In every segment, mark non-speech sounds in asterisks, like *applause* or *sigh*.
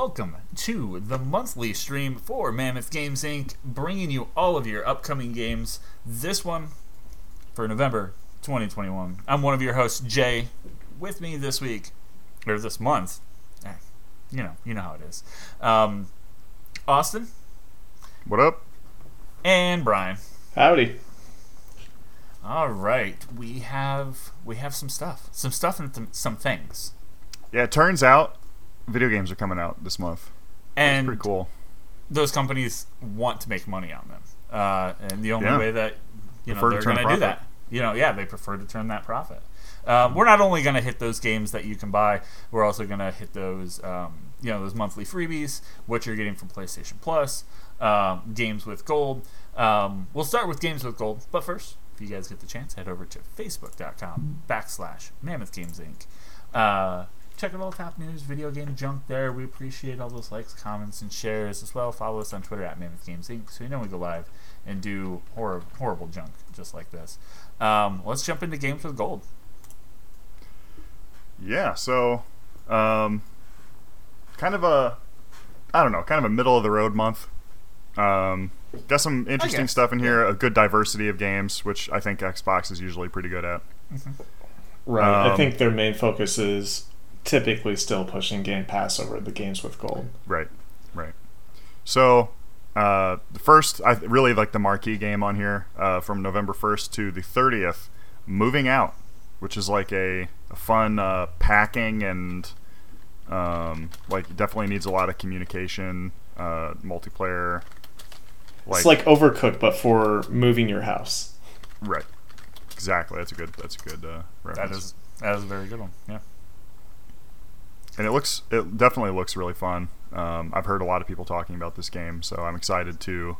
welcome to the monthly stream for Mammoth Games Inc., bringing you all of your upcoming games. This one for November 2021. I'm one of your hosts, Jay. With me this week, or this month, eh, you know, you know how it is. Um, Austin What up? and Brian. Howdy. All right, we have we have some stuff, some stuff and th- some things, Yeah, it turns out video games are coming out this month. and Pretty cool. those companies want to make money on them, uh, and the only Yeah. way that you know Prefer to they're going to do that, you know, yeah, they prefer to turn that profit. Um, we're not only going to hit those games that you can buy, we're also going to hit those, um, you know, those monthly freebies, what you're getting from PlayStation Plus, um, games with gold. Um, we'll start with games with gold, but first, if you guys get the chance, head over to facebook.com backslash Mammoth Games Inc. Uh, check out all the top news, video game junk there. We appreciate all those likes, comments, and shares as well. Follow us on Twitter at Mammoth Games Inc. So you know we go live and do horror, horrible junk just like this. Um, let's jump into games with gold. Yeah, so um, kind of a I don't know, kind of a middle of the road month. Um, got some interesting stuff in here, a good diversity of games, which I think Xbox is usually pretty good at. Right. I Um, think their main focus is typically still pushing Game Pass over the games with gold. Right, right. So uh, the first, I really like the marquee game on here uh, from November 1st to the 30th, Moving Out, which is like a, a fun uh, packing and um, like definitely needs a lot of communication, uh, multiplayer. it's like Overcooked, but for moving your house. right, exactly. That's a good. That's a good uh, That reference. is that is a very good one. Yeah. And it looks it definitely looks really fun. Um, I've heard a lot of people talking about this game, so I'm excited to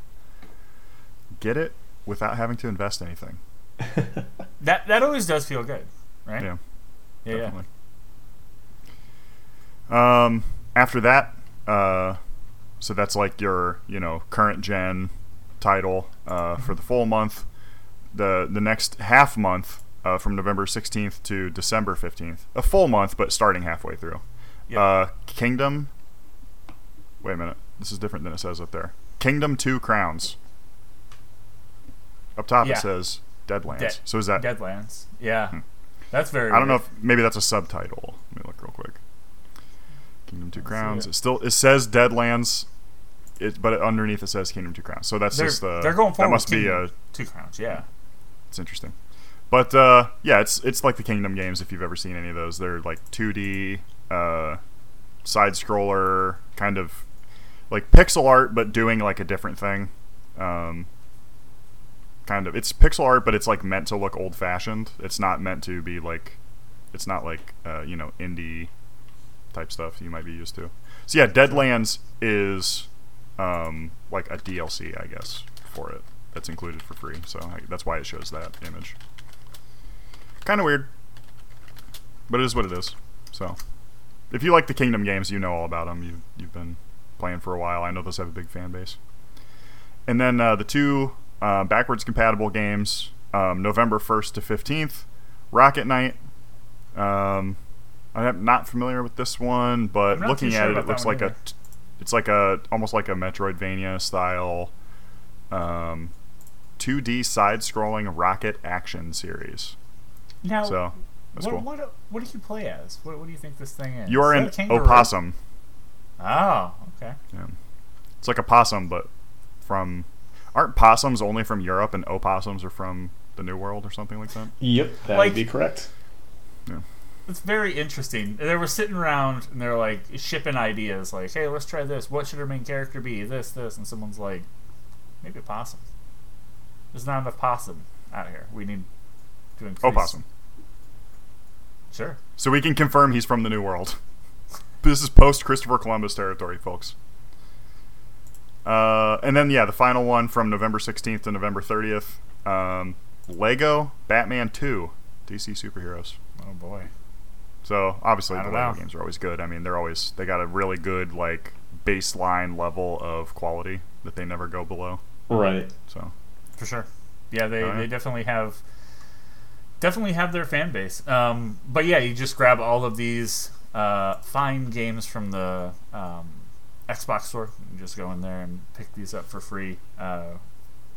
get it without having to invest anything. *laughs* That that always does feel good, right? Yeah, yeah. yeah. definitely. Um, after that, uh, so that's like your you know current gen title uh, for the full month. The the next half month uh, from November 16th to December 15th, a full month, but starting halfway through. Yep. Uh, Kingdom. Wait a minute, this is different than it says up there. Kingdom Two Crowns. Up top Yeah. it says Deadlands. Dead- so is that? Deadlands. Yeah. Hmm. That's very. I don't know if maybe that's a subtitle. Let me look real quick. Kingdom Two Let's Crowns. it. It still it says Deadlands, it, but underneath it says Kingdom Two Crowns. So that's they're, just the they're going forward. that must be Kingdom. a two crowns. Yeah. it's interesting. But uh, yeah, it's it's like the Kingdom games if you've ever seen any of those. They're like 2D uh, side scroller kind of like pixel art, but doing like a different thing. Um, kind of it's pixel art, but it's like meant to look old fashioned. It's not meant to be like it's not like uh, you know indie type stuff you might be used to. So yeah, Deadlands is um, like a DLC, I guess, for it that's included for free. So I, that's why it shows that image. Kind of weird, but it is what it is. So if you like the Kingdom games, you know all about them. You've you've been playing for a while. I know those have a big fan base. And then uh, the two uh, backwards compatible games, um, November 1st to 15th, Rocket Knight. Um, I'm not familiar with this one, but looking too at it, it looks like a, either. t- it's like a almost like a Metroidvania style, um, 2D side-scrolling rocket action series. Now, So that's what, cool. what what do you play as? What, what do you think this thing is? You are Is an that a kangaroo? opossum. Oh, okay. Yeah. It's like a possum, but from aren't possums only from Europe and opossums are from the New World or something like that? Yep, that Like- would be correct. Yeah. It's very interesting. They were sitting around and they're like shipping ideas, like, "Hey, let's try this. What should our main character be? This, this." And someone's like, "Maybe a possum." There's not enough possum out here. We need to increase. Opossum. Sure. So we can confirm he's from the New World. *laughs* This is post Christopher Columbus territory, folks. Uh, and then yeah, the final one from November 16th to November 30th. Um, Lego Batman 2, DC superheroes. Oh boy. So obviously the Lego know. games are always good. I mean, they're always they got a really good like baseline level of quality that they never go below. Right. So For sure. Yeah, they, yeah. they definitely have definitely have their fan base. Um, but yeah, you just grab all of these uh, fine games from the um, Xbox Store. You can just go in there and pick these up for free. Uh,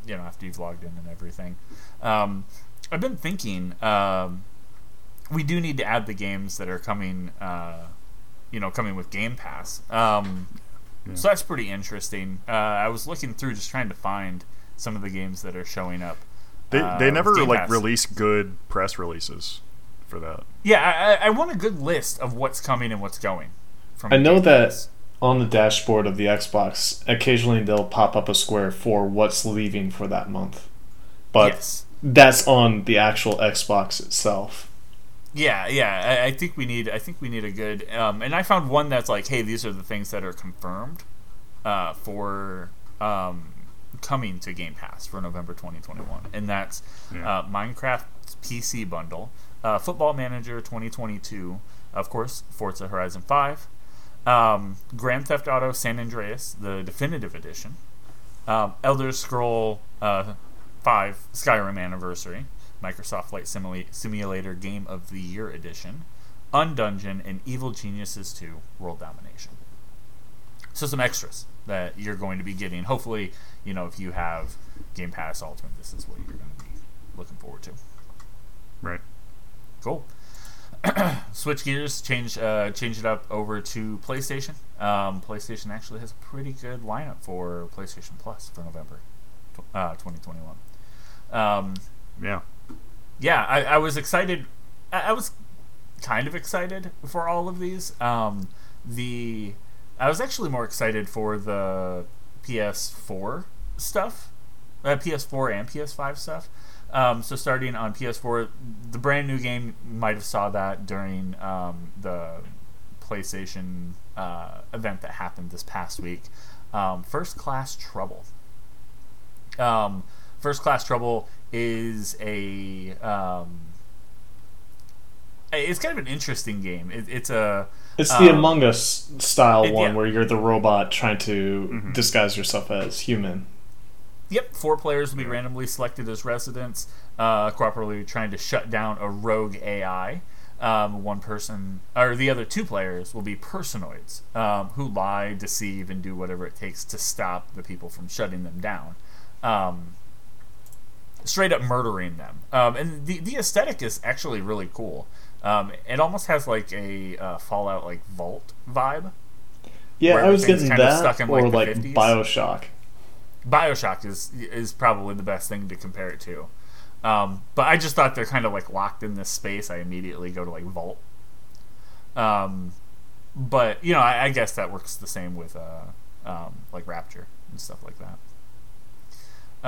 you know, after you've logged in and everything. Um, I've been thinking um, we do need to add the games that are coming. Uh, you know, coming with Game Pass. Um, Yeah. So that's pretty interesting. Uh, I was looking through just trying to find some of the games that are showing up. They uh, they never Game like Pass. release good press releases for that. Yeah, I, I want a good list of what's coming and what's going. From I know Game that Pass. on the dashboard of the Xbox, occasionally they'll pop up a square for what's leaving for that month. But yes, that's on the actual Xbox itself. yeah, yeah. I, I think we need. I think we need a good. Um, and I found one that's like, hey, these are the things that are confirmed uh, for um, coming to Game Pass for November 2021, and that's Yeah. uh, Minecraft PC bundle, uh, Football Manager 2022, of course, Forza Horizon 5, um, Grand Theft Auto San Andreas, the definitive edition, um, Elder Scroll uh, 5 Skyrim Anniversary, Microsoft Flight Simula- Simulator Game of the Year edition, Undungeon, and Evil Geniuses 2 World Domination. So some extras that you're going to be getting. Hopefully, you know, if you have Game Pass Ultimate, this is what you're going to be looking forward to. Right. Cool. *clears throat* Switch gears, change uh, change it up over to PlayStation. Um, PlayStation actually has a pretty good lineup for PlayStation Plus for November tw- uh, 2021. Um, Yeah. yeah, I, I was excited. I, I was kind of excited for all of these. Um, the I was actually more excited for the PS4 stuff, uh, PS4 and PS5 stuff. Um, so starting on PS4, the brand new game might have saw that during um, the PlayStation uh, event that happened this past week. Um, First Class Trouble. Um, First Class Trouble is a um, it's kind of an interesting game. It, it's a It's the Um, Among Us style it- one yeah. where you're the robot trying to Mhm. disguise yourself as human. Yep, four players will be randomly selected as residents, uh, cooperatively trying to shut down a rogue AI. Um, one person, or the other two players, will be personoids um, who lie, deceive, and do whatever it takes to stop the people from shutting them down. Um, straight up murdering them. Um, and the, the aesthetic is actually really cool. Um, it almost has like a uh, Fallout like vault vibe. Yeah, I was getting that stuck in, or like, the like 50s. Bioshock. Bioshock is is probably the best thing to compare it to. Um, but I just thought they're kind of like locked in this space. I immediately go to like Vault. Um, but you know, I, I guess that works the same with uh, um, like Rapture and stuff like that.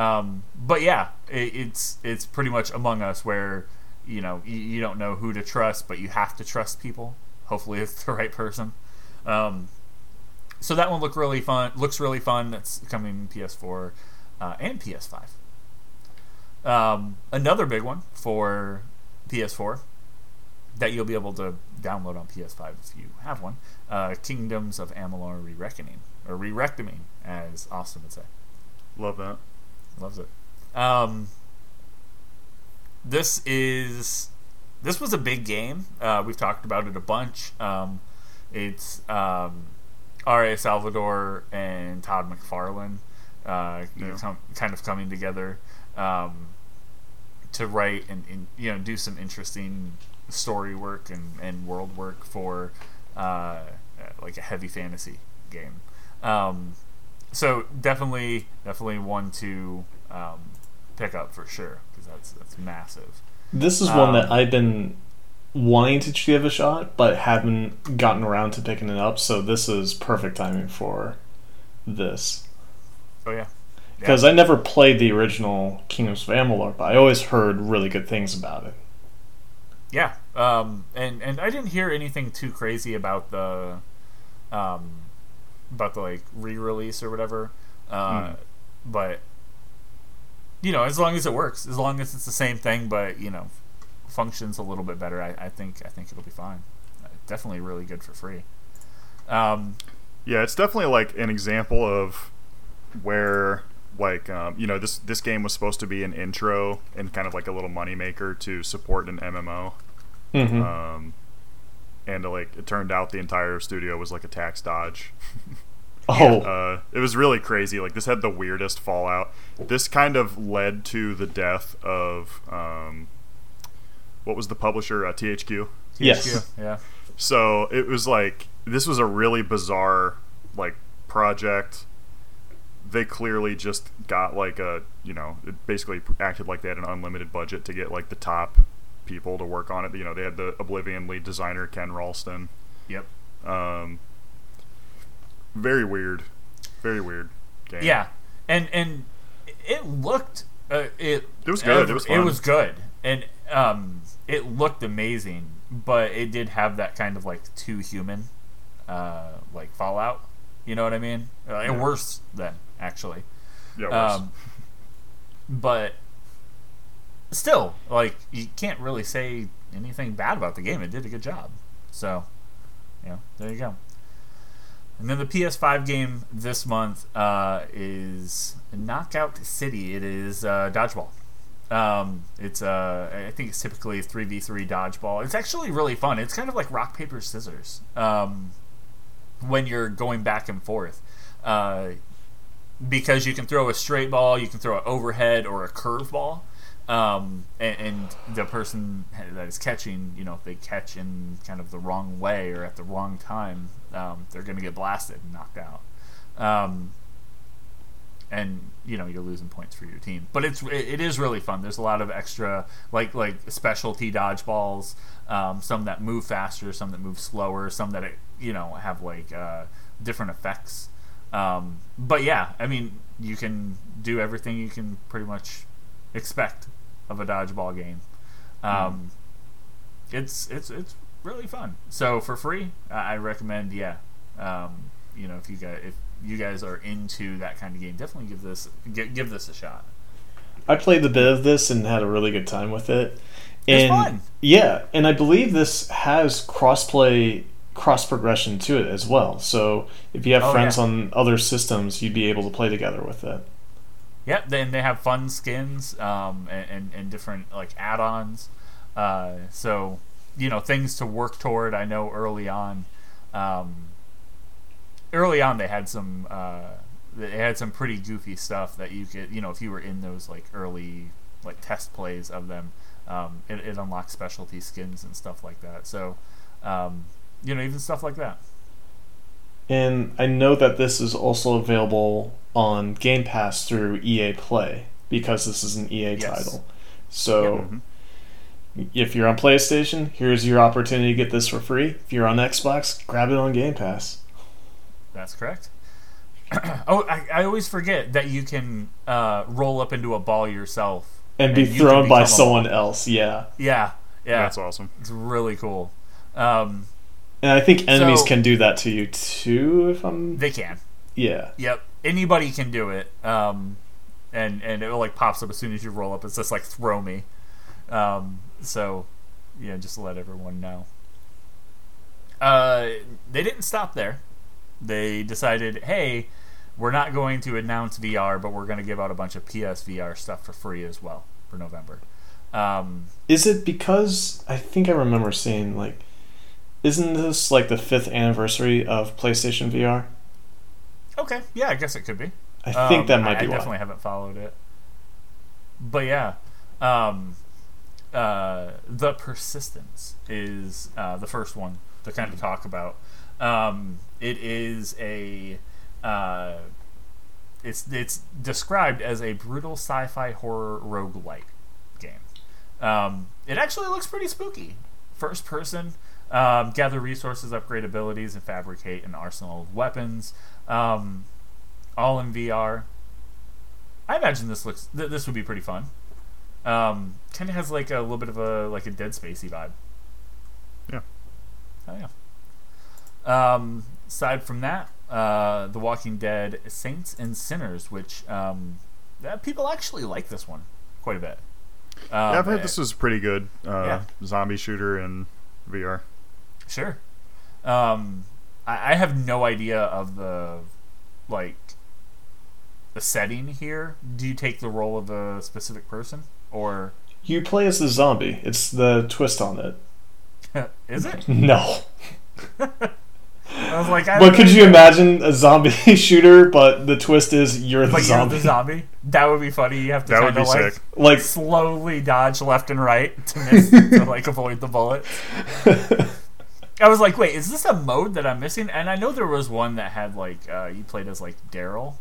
Um, but yeah, it, it's it's pretty much Among Us where you know you, you don't know who to trust, but you have to trust people. Hopefully, *laughs* it's the right person. Um, so that one look really fun. Looks really fun. That's coming PS4 uh, and PS5. Um, another big one for PS4 that you'll be able to download on PS5 if you have one. Uh, Kingdoms of Amalur: Re-Reckoning or Re-Reckoning, as Austin would say. Love that. Loves it. Um, this is this was a big game. Uh, we've talked about it a bunch. Um, it's um, R.A. Salvatore and Todd McFarlane uh, Yeah. com- kind of coming together um, to write and, and you know do some interesting story work and, and world work for uh, like a heavy fantasy game. Um, so definitely, definitely one to um, pick up for sure that's that's massive. This is one that Um, I've been wanting to give a shot, but haven't gotten around to picking it up. So this is perfect timing for this Oh yeah, because I never played the original Kingdoms of Amalur, but I always heard really good things about it. yeah. Um, and and I didn't hear anything too crazy about the um, about the like re-release or whatever. Uh, Mm. But you know, as long as it works, as long as it's the same thing, but you know, functions a little bit better, I, I think I think it'll be fine. Uh, definitely really good for free. Um, Yeah, it's definitely like an example of where like um, you know this this game was supposed to be an intro and kind of like a little moneymaker to support an MMO. Mm-hmm. Um, and like it turned out the entire studio was like a tax dodge. *laughs* Oh, Uh, it was really crazy. Like this had the weirdest fallout. This kind of led to the death of um, what was the publisher? Uh, THQ. yes. Yeah. So it was like this was a really bizarre like project. They clearly just got like a you know it basically acted like they had an unlimited budget to get like the top people to work on it. You know they had the Oblivion lead designer Ken Rolston. Yep. Um, very weird, very weird game. Yeah, and and it looked uh, it. It was good. It was fun. good, and um, it looked amazing. But it did have that kind of like too human, uh, like Fallout. You know what I mean? Uh, and worse than actually. yeah. worse. Um, but still, like you can't really say anything bad about the game. It did a good job. So, you know, there you go. And then the PS5 game this month uh, is Knockout City. It is uh, dodgeball. Um, it's uh, I think it's typically three v three dodgeball. It's actually really fun. It's kind of like rock paper scissors. Um, when you're going back and forth. Uh, because you can throw a straight ball, you can throw an overhead or a curve ball, um, and, and the person that is catching, you know, if they catch in kind of the wrong way or at the wrong time, um, they're going to get blasted and knocked out. Um, and you know you're losing points for your team, but it's it, it is really fun. There's a lot of extra like like specialty dodgeballs, um, some that move faster, some that move slower, some that you know have like uh, different effects. Um, but yeah, I mean, you can do everything you can pretty much expect of a dodgeball game. Um, It's it's it's really fun. So for free, I I recommend. Yeah, um, you know, if you guys if you guys are into that kind of game, definitely give this give, give this a shot. I played a bit of this and had a really good time with it. It's And fun. yeah, and I believe this has crossplay cross progression to it as well. So if you have Oh, friends yeah. on other systems, you'd be able to play together with it. Yep, then they have fun skins um, and, and, and different like add-ons. Uh, so you know things to work toward. I know early on, um, early on they had some uh, they had some pretty goofy stuff that you could you know if you were in those like early like test plays of them, um, it, it unlocks specialty skins and stuff like that. So um, you know even stuff like that. And I know that this is also available on Game Pass through EA Play because this is an EA Yes. title. So Mhm. if you're on PlayStation, here's your opportunity to get this for free. If you're on Xbox, grab it on Game Pass. That's correct. *clears throat* oh, I, I always forget that you can uh, roll up into a ball yourself. And be And you thrown by someone else, yeah. Yeah, yeah, That's awesome. it's really cool. Um, And I think enemies So- can do that to you too, if I'm. they can. Yeah. Yep, anybody can do it. Um, and and it will like pops up as soon as you roll up. It's just like throw me. Um, so yeah, just to let everyone know. Uh, they didn't stop there. They decided, hey, we're not going to announce VR, but we're going to give out a bunch of PSVR stuff for free as well for November. Um, Is it because I think I remember seeing like, isn't this like the fifth anniversary of PlayStation VR? okay, yeah, I guess it could be. I think Um, that might I, be I why. definitely haven't followed it. But yeah, um, uh, the persistence is uh, the first one to kind of talk about. Um, it is a uh, it's it's described as a brutal sci-fi horror roguelike game. Um, it actually looks pretty spooky. First person, um, gather resources, upgrade abilities, and fabricate an arsenal of weapons. Um, all in VR. I imagine this looks th- this would be pretty fun. Um, kind of has like a little bit of a like a Dead Spacey vibe. Yeah. Oh yeah. Um, aside from that, uh, The Walking Dead: Saints and Sinners, which um, that people actually like this one quite a bit. Um, yeah, I've heard eh, this was pretty good. Uh, yeah. Zombie shooter in VR. Sure. Um, I, I have no idea of the like the setting here. Do you take the role of a specific person, or You play as the zombie. It's the twist on it. *laughs* is it? *laughs* No. I was like, I But don't could know. you imagine a zombie *laughs* shooter? But the twist is you're the But you're zombie. the zombie. That would be funny. You have to That kind would of be like sick. Like slowly dodge left and right to miss to like avoid the bullets. I was like, wait, is this a mode that I'm missing? And I know there was one that had like uh, you played as like Daryl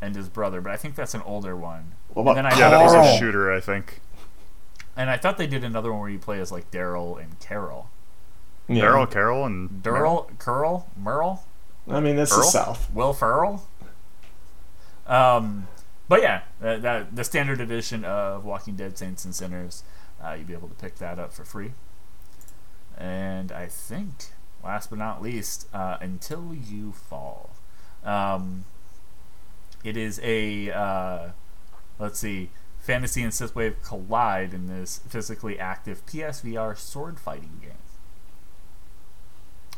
and his brother, but I think that's an older one. What about and then I Yeah, that was a shooter, I think. and I thought they did another one where you play as like Daryl and Carol. yeah. Daryl, Carol, and Daryl, Curl, Merle, I mean, this Earl? is South. Will Ferrell. Um, but yeah, that, that the standard edition of Walking Dead Saints and Sinners, uh, you'll be able to pick that up for free. And I think, last but not least, uh, Until You Fall. Um, it is a, uh, let's see, fantasy and synthwave collide in this physically active PSVR sword fighting game.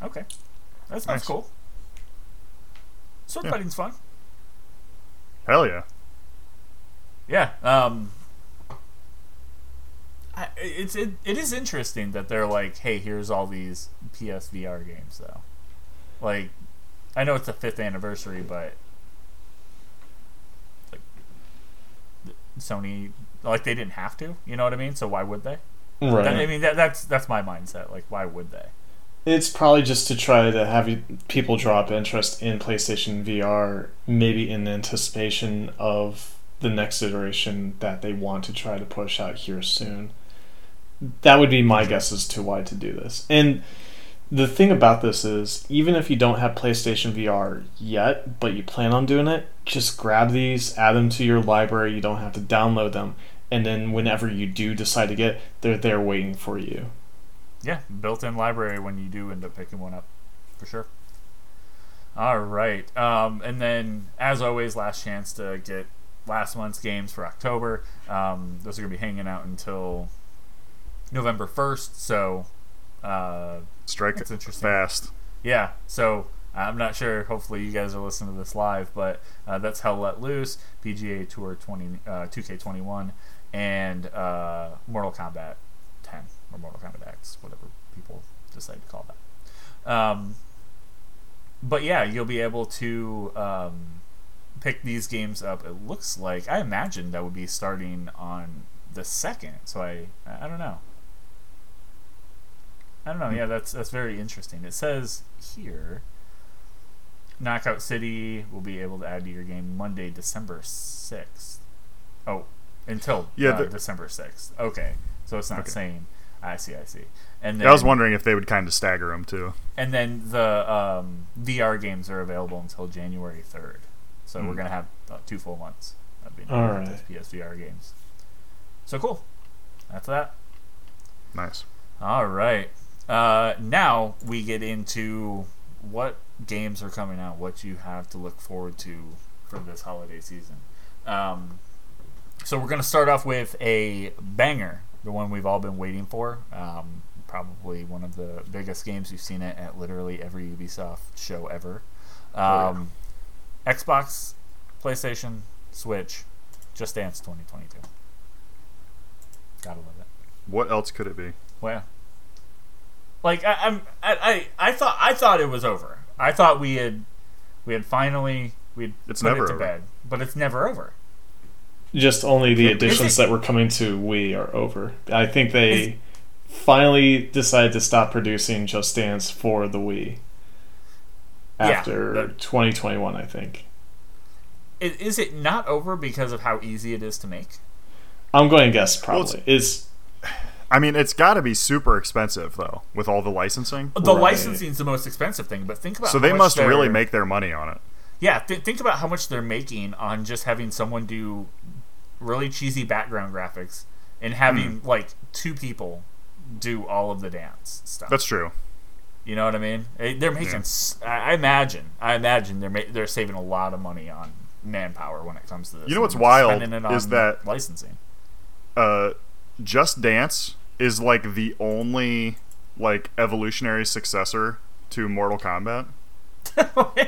Okay, that sounds Nice. cool. Sword Yeah. fighting's fun. hell yeah. Yeah. Um, it's it, it is interesting that they're like, hey, here's all these PSVR games though. Like, I know it's the fifth anniversary, but like Sony, like they didn't have to. You know what I mean? So why would they? Right. That- I mean, that, that's that's my mindset. Like, why would they? It's probably just to try to have people drop interest in PlayStation VR, maybe in anticipation of the next iteration that they want to try to push out here soon. That would be my guess as to why to do this. And the thing about this is, even if you don't have PlayStation VR yet, but you plan on doing it, just grab these, add them to your library. You don't have to download them. And then whenever you do decide to get, they're there waiting for you. Yeah, built-in library when you do end up picking one up, for sure. All right, um, and then as always, last chance to get last month's games for October. Um, those are gonna be hanging out until November first. So, uh, Strike it's interesting. fast. yeah. So I'm not sure. Hopefully, you guys are listening to this live, but uh, that's Hell Let Loose, PGA Tour 20, uh, 2K21, and uh, Mortal Kombat 10 or Mortal Kombat X, whatever people decide to call that. Um, but yeah, you'll be able to um, pick these games up. It looks like I imagine that would be starting on the second. So I I don't know. I don't know. Yeah, that's that's very interesting. It says here, Knockout City will be able to add to your game Monday, December sixth. Oh, until Yeah, uh, December sixth. Okay, so it's not Okay. saying. I see. I see. And then I was wondering if they would kind of stagger them too. and then the um, VR games are available until January third. So we're Mm. gonna have uh, two full months of being All able right. get those PSVR games. So cool. That's that. Nice. All right. Uh, now we get into what games are coming out, what you have to look forward to for this holiday season. Um, so we're going to start off with a banger, the one we've all been waiting for. Um, probably one of the biggest games. You've seen it at literally every Ubisoft show ever. yeah. Um, Xbox, PlayStation, Switch, Just Dance 2022. Gotta love it. What else could it be? Well, like I, I'm, I, I, I thought, I thought it was over. I thought we had, we had finally, we had It's put never it to over. bed, but it's never over. Just only the Is additions it- that were coming to Wii are over. I think they finally decided to stop producing Just Dance for the Wii Yeah, after that- 2021. I think. Is, is it not over because of how easy it is to make? I'm going to guess Well, probably is I mean, it's got to be super expensive though, with all the licensing. The Right. licensing is the most expensive thing, but think about So how they much must really make their money on it. Yeah, th- think about how much they're making on just having someone do really cheesy background graphics and having Hmm. like two people do all of the dance stuff. That's true. You know what I mean? They're making. Yeah. s I I imagine. I imagine they're ma- they're saving a lot of money on manpower when it comes to this. You know what's wild spending it is on that- licensing. Uh, Just Dance is like the only like evolutionary successor to Mortal Kombat. *laughs*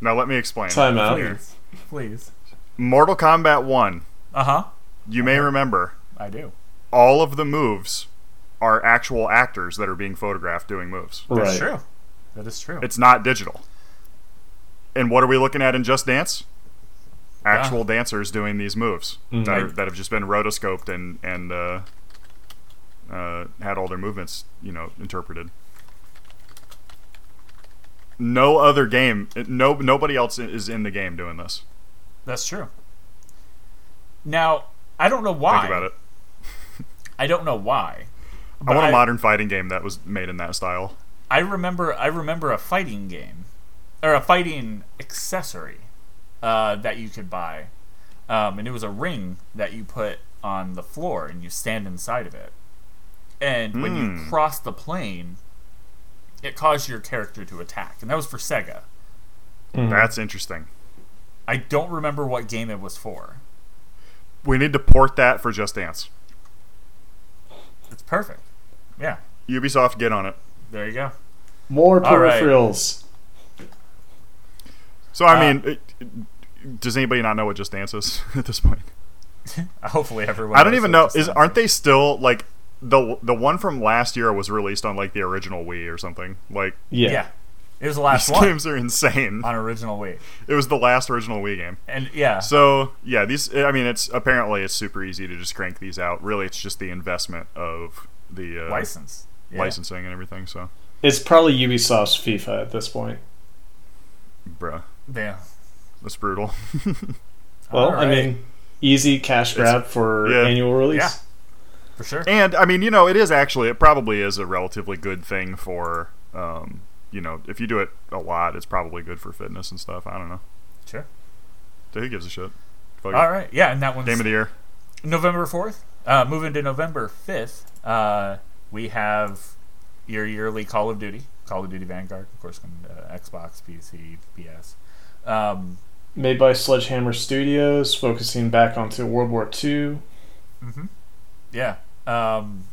Now let me explain. time out. please, please. Mortal Kombat 1, Uh huh. you may remember, I do. all of the moves are actual actors that are being photographed doing moves. That's true. that is true. It's not digital. And what are we looking at in Just Dance? Actual dancers doing these moves Mhm. that, are, that have just been rotoscoped and and uh, uh, had all their movements, you know, interpreted. No other game, no nobody else is in the game doing this. That's true. Now, I don't know why. Think about it. *laughs* I don't know why. I want a modern fighting game that was made in that style. I remember I remember a fighting game or a fighting accessory uh, that you could buy, um, and it was a ring that you put on the floor and you stand inside of it. And when you Hmm. cross the plane, it caused your character to attack, and that was for Sega. Mhm. That's interesting. I don't remember what game it was for. We need to port that for Just Dance. It's perfect. Yeah, Ubisoft, get on it. there you go. More All right. peripherals. So I Uh, mean, it, it- does anybody not know what Just Dance is *laughs* at this point? *laughs* Hopefully, everyone. I don't even know. Is aren't they still like the the one from last year was released on like the original Wii or something? Like Yeah. Yeah. it was the last these one games are insane. on original Wii, It was the last original Wii game. and yeah, So yeah, these. I mean, it's apparently it's super easy to just crank these out. Really, it's just the investment of the uh, license. Yeah. licensing and everything. So, It's probably Ubisoft's FIFA at this point. bruh, Yeah. that's brutal. *laughs* Well, All I mean, easy cash grab for yeah. annual release. Yeah. For sure. And I mean, you know, it is actually it probably is a relatively good thing for um, you know, if you do it a lot, it's probably good for fitness and stuff. I don't know. Sure. So who gives a shit? Fuck it. All right. Yeah, and that one's Game of the year. November fourth. Uh, moving to November fifth, uh, we have your yearly Call of Duty, Call of Duty Vanguard, of course, coming to Xbox, PC, PS. Um, Made by Sledgehammer Studios, focusing back onto World War II. hmm Yeah. Um,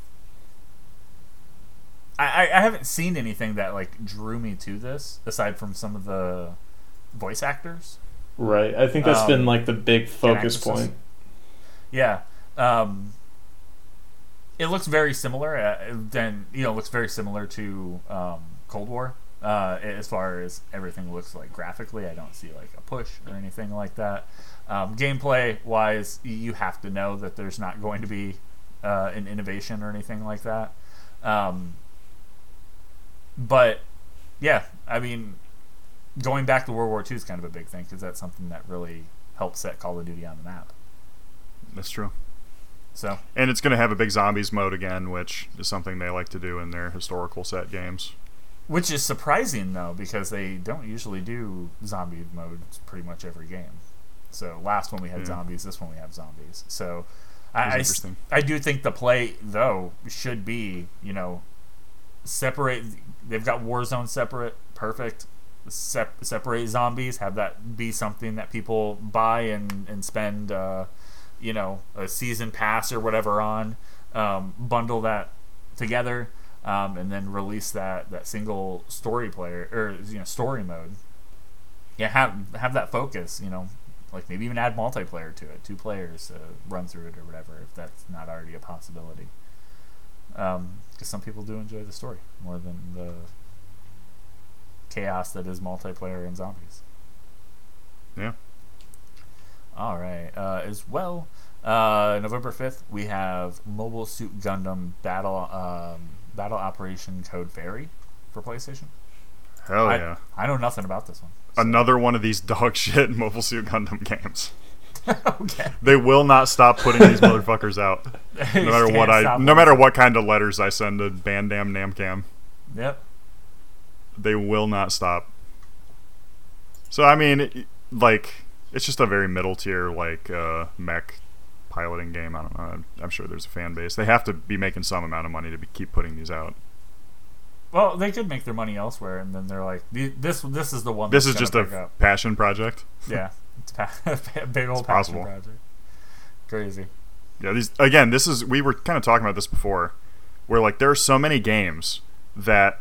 I, I haven't seen anything that like drew me to this aside from some of the voice actors. Right. I think that's Um, been like the big focus point. Yeah. Um, it looks very similar. Uh, then you know, looks very similar to um, Cold War. Uh, as far as everything looks like graphically, I don't see like a push or anything like that. Um, gameplay wise, you have to know that there's not going to be uh, an innovation or anything like that. Um, but yeah, I mean, going back to World War II is kind of a big thing because that's something that really helped set Call of Duty on the map. That's true. So And it's going to have a big zombies mode again, which is something they like to do in their historical set games. Which is surprising though, because they don't usually do zombie modes pretty much every game. So last one we had Yeah. zombies, this one we have zombies. So I, I s- interesting. I do think the play though should be you know separate. They've got Warzone separate, perfect. Sep- separate zombies, have that be something that people buy and and spend uh, you know a season pass or whatever on. Um, bundle that together um, and then release that that single story player or you know story mode. Yeah, have have that focus. You know, like maybe even add multiplayer to it, two players to run through it or whatever, if that's not already a possibility. Because some people do enjoy the story more than the chaos that is multiplayer and zombies. Yeah. All right. Uh, as well, uh, November fifth, we have Mobile Suit Gundam Battle um, Battle Operation Code Fairy for PlayStation. Hell I, yeah. I know nothing about this one. Another one of these dog *laughs* shit Mobile Suit Gundam games. *laughs* okay. They will not stop putting these motherfuckers out. *laughs* No matter what I no matter what kind of letters I send to Bandai Namco. Yep. They will not stop. So I mean, it- like it's just a very middle tier like uh, mech piloting game. I don't know. I'm, I'm sure there's a fan base. They have to be making some amount of money to be, keep putting these out. Well, they could make their money elsewhere, and then they're like, "This, this is the one." This that's is just a up." passion project. yeah, it's pa- a *laughs* big old It's passion possible. project. Crazy. Yeah, these again. This is we were kind of talking about this before, where like there are so many games that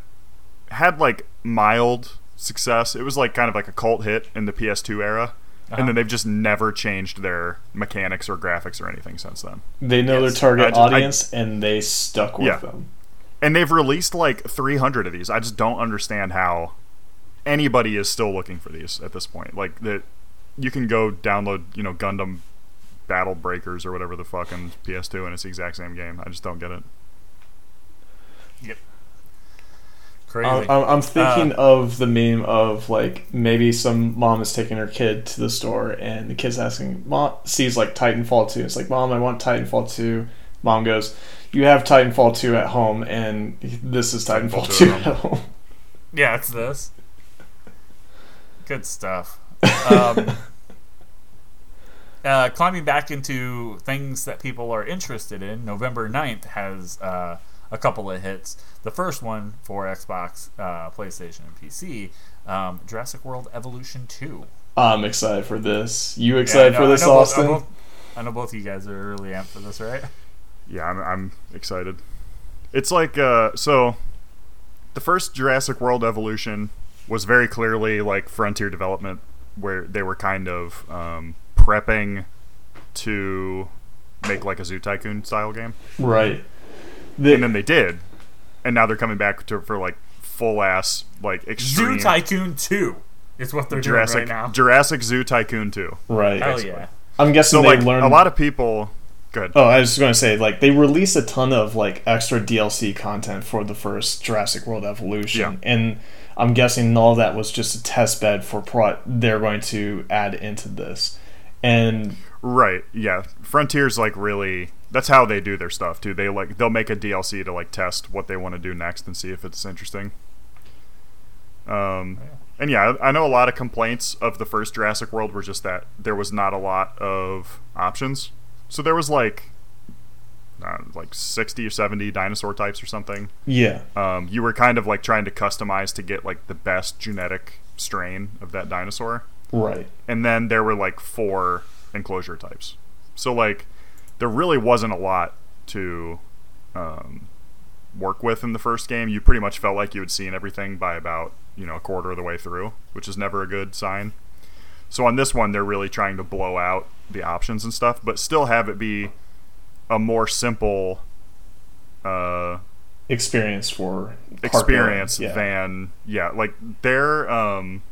had like mild success. It was like kind of like a cult hit in the PS2 era, Uh-huh. and then they've just never changed their mechanics or graphics or anything since then. They know Yes. their target I ju- I- audience and they stuck with Yeah. them. And they've released like 300 of these. I just don't understand how anybody is still looking for these at this point. Like that, you can go download, you know, Gundam Battle Breakers or whatever the fucking PS2, and it's the exact same game. I just don't get it. Yep. Crazy. I'm, I'm I'm thinking uh, of the meme of like maybe some mom is taking her kid to the store and the kid's asking, mom sees like Titanfall 2. It's like, mom, I want Titanfall 2. Mom goes, you have Titanfall 2 at home, and this is Titanfall, Titanfall 2 2 at home. Yeah, it's this. Good stuff. *laughs* Um, uh, climbing back into things that people are interested in, November 9th has uh, a couple of hits. The first one for Xbox, uh, PlayStation, and PC um, Jurassic World Evolution 2. I'm excited for this. You Yeah, excited for this, I know both- Austin? I, both, I know both of you guys are really amped for this, right? Yeah, I'm, I'm excited. It's like uh, so. The first Jurassic World Evolution was very clearly like Frontier Development, where they were kind of um, prepping to make like a Zoo Tycoon style game, right. The- and then they did, and now they're coming back to for like full ass like extreme Zoo Tycoon 2 is what they're Jurassic doing right now. Jurassic Zoo Tycoon 2. right. Hell yeah. I'm guessing So they like learned a lot of people. Good. Oh, I was just going to say, like, they released a ton of, like, extra DLC content for the first Jurassic World Evolution. Yeah. And I'm guessing all that was just a test bed for what they're going to add into this. And, Right. Yeah. Frontier's like really that's how they do their stuff too. They like they'll make a DLC to like test what they want to do next and see if it's interesting. Um and yeah, I I know a lot of complaints of the first Jurassic World were just that there was not a lot of options. So there was like uh, like 60 or 70 dinosaur types or something. yeah. Um, you were kind of like trying to customize to get like the best genetic strain of that dinosaur Right. and then there were like four enclosure types. So like there really wasn't a lot to um, work with in the first game. You pretty much felt like you had seen everything by about you know a quarter of the way through, which is never a good sign. So on this one, they're really trying to blow out the options and stuff, but still have it be a more simple uh, Experience for experience yeah. than yeah like their um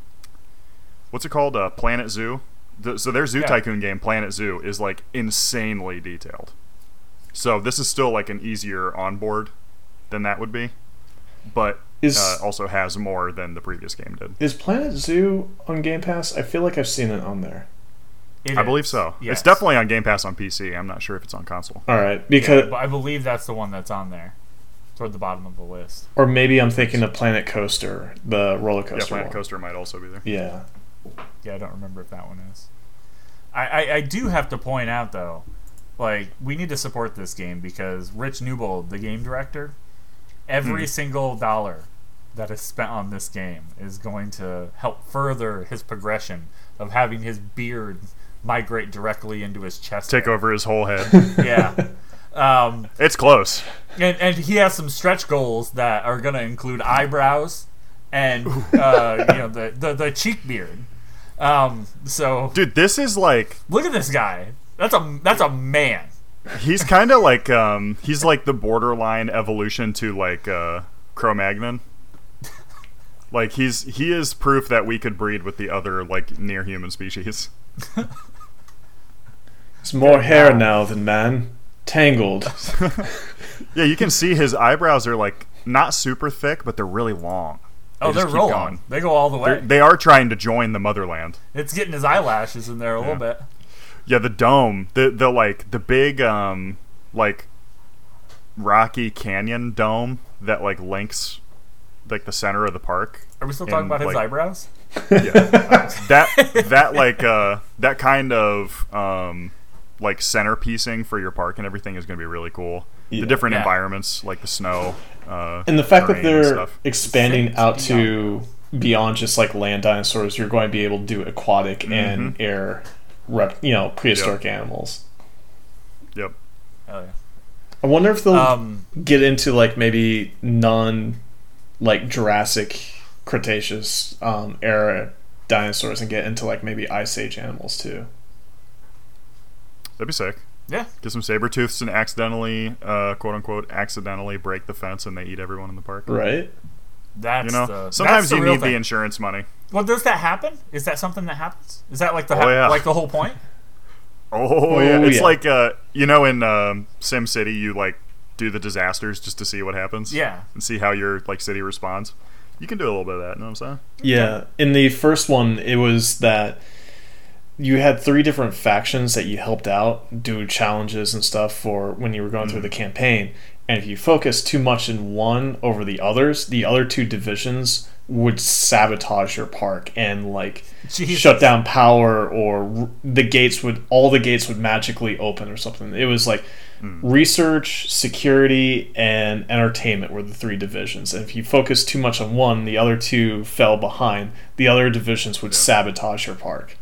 what's it called uh planet zoo the, so their zoo Yeah. tycoon game planet zoo is like insanely detailed so this is still like an easier onboard than that would be but Is- uh, also has more than the previous game did Is Planet Zoo on Game Pass? I feel like I've seen it on there. It i believe so Yes. it's definitely on game pass on pc i'm not sure if it's on console All right. Yeah, Because, but I believe that's the one that's on there, toward the bottom of the list. or maybe I'm thinking of Planet Coaster, the roller coaster. yeah coaster planet one. coaster might also be there Yeah. Yeah, I don't remember if that one is. I, I, I do have to point out though, like we need to support this game because Rich Newbold, the game director, every Hmm. single dollar that is spent on this game is going to help further his progression of having his beard migrate directly into his chest. take hair. over his whole head *laughs* Yeah. Um, it's close and, and he has some stretch goals that are going to include eyebrows and uh, you know the, the the cheek beard. Um, so dude this is like look at this guy. That's a that's a man. He's kind of like um he's like the borderline evolution to like uh Cro-Magnon. Like he's he is proof that we could breed with the other like near human species. *laughs* It's more hair God. now than man. Tangled. *laughs* Yeah, you can see his eyebrows are like not super thick, but they're really long. Oh, They they're just keep rolling. going. They go all the They're, way. they are trying to join the motherland. it's getting his eyelashes in there a little bit. Yeah, the dome, the the like the big um like Rocky Canyon dome that like links like the center of the park. Are we still talking And, about his like- eyebrows? yeah. *laughs* that that like uh that kind of um like centerpiecing for your park and everything is going to be really cool. Yeah. The different Yeah. environments like the snow uh And the fact that they're expanding Six out to beyond just like land dinosaurs, you're going to be able to do aquatic Mm-hmm. and air, rep, you know, prehistoric animals. Yep. Hell yeah. I wonder if they'll Um, get into like maybe non, like Jurassic, Cretaceous um, era dinosaurs and get into like maybe Ice Age animals too. That'd be sick. Yeah. Get some saber tooths and accidentally, uh, quote unquote, accidentally break the fence and they eat everyone in the park. Right? That's You know, the, sometimes you need thing. the insurance money. Well, does that happen? Is that something that happens? Is that like the Oh, yeah. like the whole point? Oh, yeah, Oh, it's yeah. like uh, you know, in um, Sim City, you like do the disasters just to see what happens. Yeah. and see how your like city responds. You can do a little bit of that. You know what I'm saying? Yeah. In the first one, it was that you had three different factions that you helped out do challenges and stuff for when you were going through mm-hmm. the campaign. And if you focus too much in one over the others, the other two divisions would sabotage your park and like Jesus. shut down power or r- the gates would all the gates would magically open or something. It was like hmm. research, security, and entertainment were the three divisions. And if you focus too much on one, the other two fell behind. The other divisions would sabotage your park.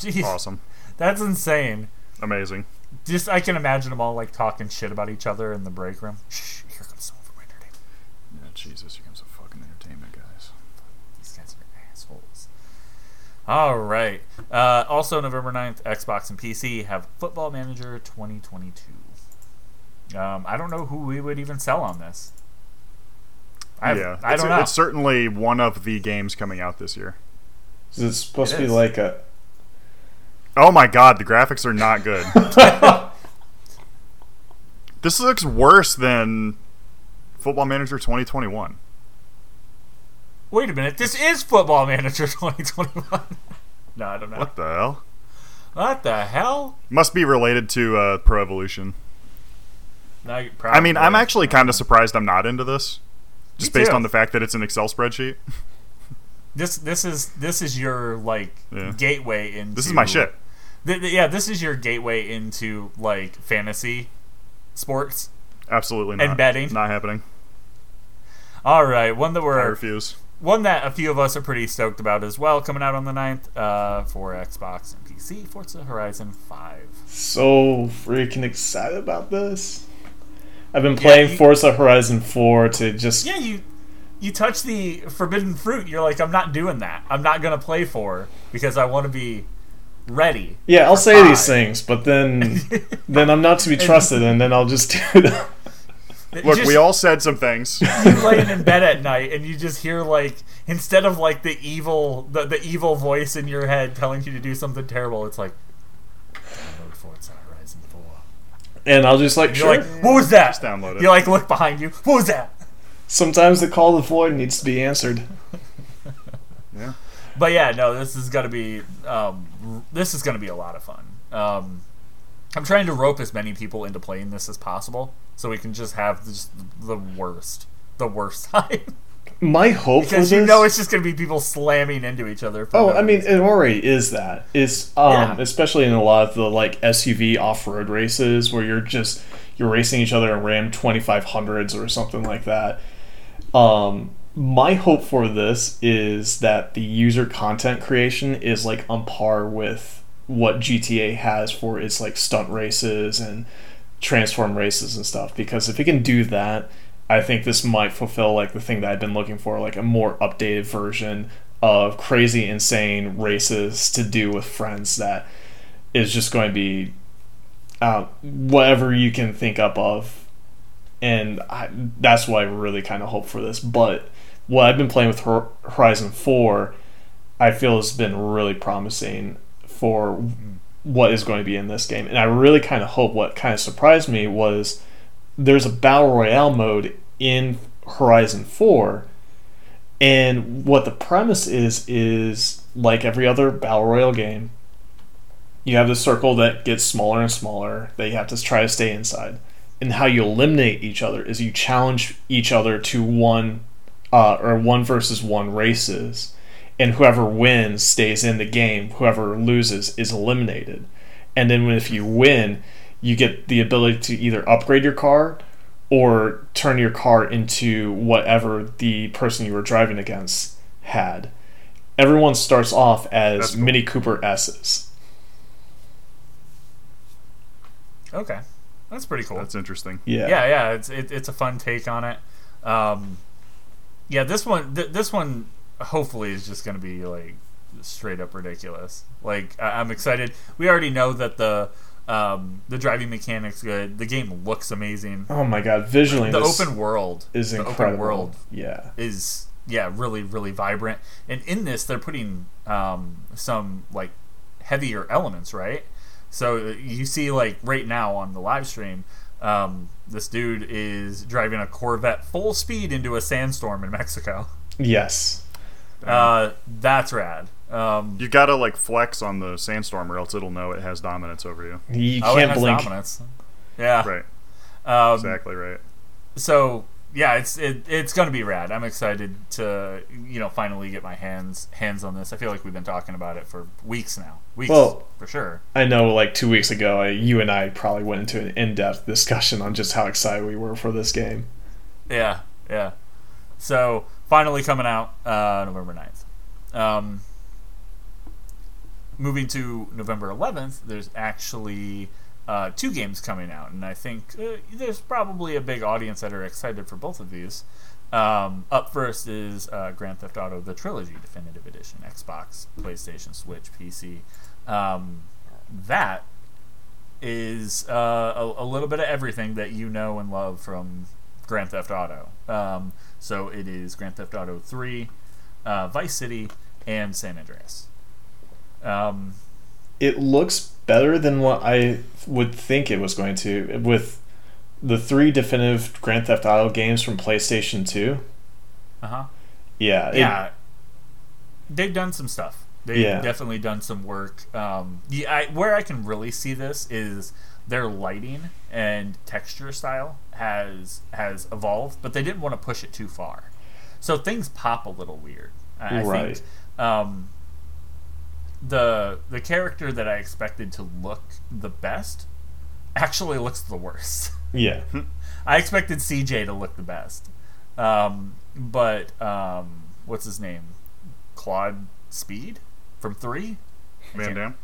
Jeez, Awesome, that's insane. amazing. Just I can imagine them all like talking shit about each other in the break room. Shh, here comes someone from entertainment. Yeah, Jesus, here comes some fucking entertainment, guys. These guys are assholes. All right. Uh, also, November 9th, Xbox and PC have Football Manager 2022. Um, I don't know who we would even sell on this. I, yeah, I it's, don't know. It's certainly one of the games coming out this year. Is it supposed It to be is. like a Oh my god, the graphics are not good. *laughs* this looks worse than Football Manager 2021. Wait a minute. This is Football Manager *laughs* 2021. no, I don't know. What the hell? What the hell? Must be related to uh, Pro Evolution. No, I mean, I'm actually kind of surprised I'm not into this, just Me based too. on the fact that it's an Excel spreadsheet. *laughs* This this is this is your like Yeah. gateway into. This is my shit. Th- th- yeah, this is your gateway into like fantasy sports. Absolutely not. And betting. Not happening. All right, one that we're refuse. One that a few of us are pretty stoked about as well, coming out on the 9th uh, for Xbox and PC, Forza Horizon Five. so freaking excited about this? I've been playing you- Forza Horizon 4 to just Yeah, you you touch the forbidden fruit. You're like, I'm not doing that. I'm not gonna play for because I want to be ready. Yeah, I'll say these things, but then *laughs* then I'm not to be trusted, and then I'll just *laughs* do them. Look, Just- we all said some things. *laughs* you laying in bed at night and you just hear like instead of like the evil the, the evil voice in your head telling you to do something terrible, it's like download Forza Horizon 4. And I'll just like, You're sure. like, what was that? Just download it. You like look behind you. What was that? Sometimes the call to the void needs to be answered. *laughs* yeah. But yeah, no, this is gonna be um, r- this is gonna be a lot of fun. Um, I'm trying to rope as many people into playing this as possible, so we can just have just the worst, the worst *laughs* time. My hope for because this, you know it's just gonna be people slamming into each other. For Oh, no I mean, reason. it already is that. Is um, Yeah. especially in a lot of the like SUV off-road races where you're just you're racing each other in Ram 2500s or something like that. Um, my hope for this is that the user content creation is like on par with what GTA has for its like stunt races and transform races and stuff. Because if it can do that, I think this might fulfill like the thing that I've been looking for, like a more updated version of crazy, insane races to do with friends that is just going to be uh, whatever you can think up of. And I, that's why I really kind of hope for this. But what I've been playing with Horizon 4, I feel has been really promising for what is going to be in this game. And I really kind of hope what kind of surprised me was there's a battle royale mode in Horizon 4 and what the premise is is like every other battle royale game you have the circle that gets smaller and smaller that you have to try to stay inside and how you eliminate each other is you challenge each other to one uh, or one versus one races and whoever wins stays in the game whoever loses is eliminated and then if you win you get the ability to either upgrade your car or turn your car into whatever the person you were driving against had. Everyone starts off as cool. Mini Cooper S's. okay, that's pretty cool. That's interesting. Yeah. yeah, yeah, it's it, it's a fun take on it. Um, yeah, this one, th- this one, hopefully is just going to be like straight up ridiculous. Like I- I'm excited. We already know that the Um, the driving mechanics good. The game looks amazing. Oh my god, visually The open world is the incredible. open world Yeah. is yeah really really vibrant. And in this, they're putting um, some like heavier elements, right? So uh, you see like right now on the live stream. Um, this dude is driving a Corvette full speed into a sandstorm in Mexico. Yes. Uh, that's rad. Um, You gotta like flex on the sandstorm, or else it'll know it has dominance over you. You oh, it can't has blink. dominance. Yeah. Right. Um, Exactly right. So yeah, it's it, it's gonna be rad. I'm excited to you know finally get my hands hands on this. I feel like we've been talking about it for weeks now. Weeks Well- for sure. I know, like two weeks ago, I, you and I probably went into an in-depth discussion on just how excited we were for this game. Yeah, yeah. So finally coming out uh, November 9th. Um, moving to November 11th, there's actually uh, two games coming out, and I think uh, there's probably a big audience that are excited for both of these. Um, up first is uh, Grand Theft Auto: The Trilogy Definitive Edition, Xbox, PlayStation, Switch, PC. Um, that is uh, a, a little bit of everything that you know and love from Grand Theft Auto. Um, so it is Grand Theft Auto 3, uh, Vice City, and San Andreas. Um, It looks better than what I would think it was going to with the three definitive Grand Theft Auto games from PlayStation 2. uh huh. Yeah. it- Yeah. They've done some stuff. They've Yeah. definitely done some work. Um, yeah, I, where I can really see this is their lighting and texture style has has evolved, but they didn't want to push it too far. So things pop a little weird. I, I think um, the the character that I expected to look the best actually looks the worst. *laughs* yeah. I expected CJ to look the best, um, but um, what's his name? Claude Speed from Three, Van Dam.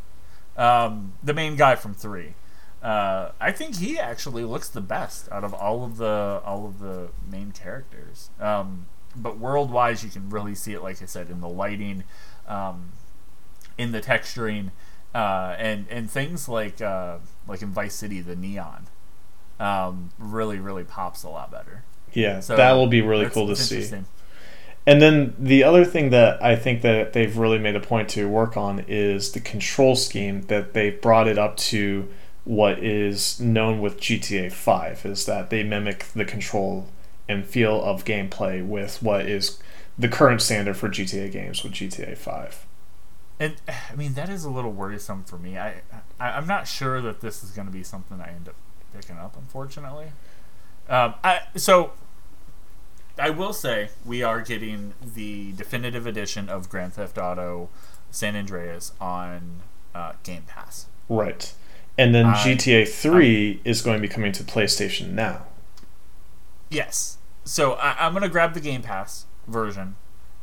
um, the main guy from Three. Uh, I think he actually looks the best out of all of the all of the main characters. Um, but world-wise, you can really see it, like I said, in the lighting, um, in the texturing, uh, and and things like uh, like in Vice City, the neon um, really really pops a lot better. Yeah. So that will be really cool to see. And then the other thing that I think that they've really made a point to work on is the control scheme that they've brought it up to what is known with GTA 5 is that they mimic the control and feel of gameplay with what is the current standard for GTA games with GTA 5. And I mean that is a little worrisome for me. I, I I'm not sure that this is going to be something I end up picking up. Unfortunately, um, I so I will say we are getting the definitive edition of Grand Theft Auto San Andreas on uh, Game Pass. Right. And then I- GTA 3 is going to be coming to PlayStation now. Yes. So I, I'm gonna grab the Game Pass version,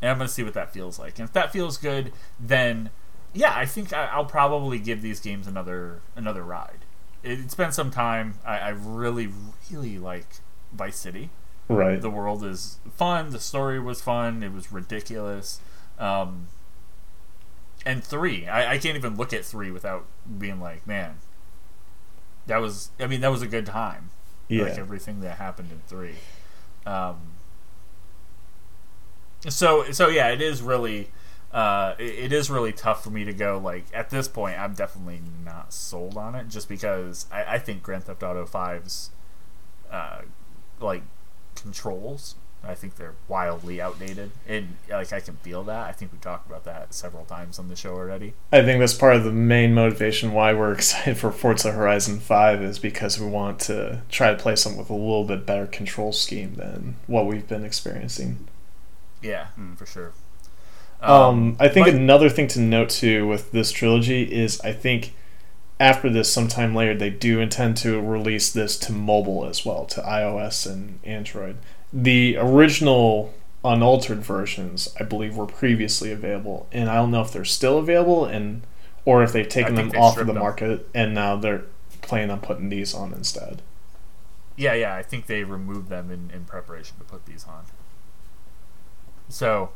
and I'm gonna see what that feels like. And if that feels good, then yeah, I think I, I'll probably give these games another another ride. It, it's been some time. I, I really really like Vice City. Right. The world is fun. The story was fun. It was ridiculous. Um, and three, I, I can't even look at three without being like, man, that was. I mean, that was a good time yeah. like everything that happened in three. Um, so so yeah, it is really uh, it, it is really tough for me to go like at this point. I'm definitely not sold on it just because I, I think Grand Theft Auto 5's uh, like controls. I think they're wildly outdated, and like I can feel that. I think we talked about that several times on the show already. I think that's part of the main motivation why we're excited for Forza Horizon 5 is because we want to try to play something with a little bit better control scheme than what we've been experiencing. Yeah, for sure. Um, I think but- another thing to note too with this trilogy is I think after this, sometime later, they do intend to release this to mobile as well, to iOS and Android. The original unaltered versions, I believe, were previously available, and I don't know if they're still available, and or if they've taken them they off of the them. market, and now they're planning on putting these on instead. Yeah, yeah, I think they removed them in, in preparation to put these on. So,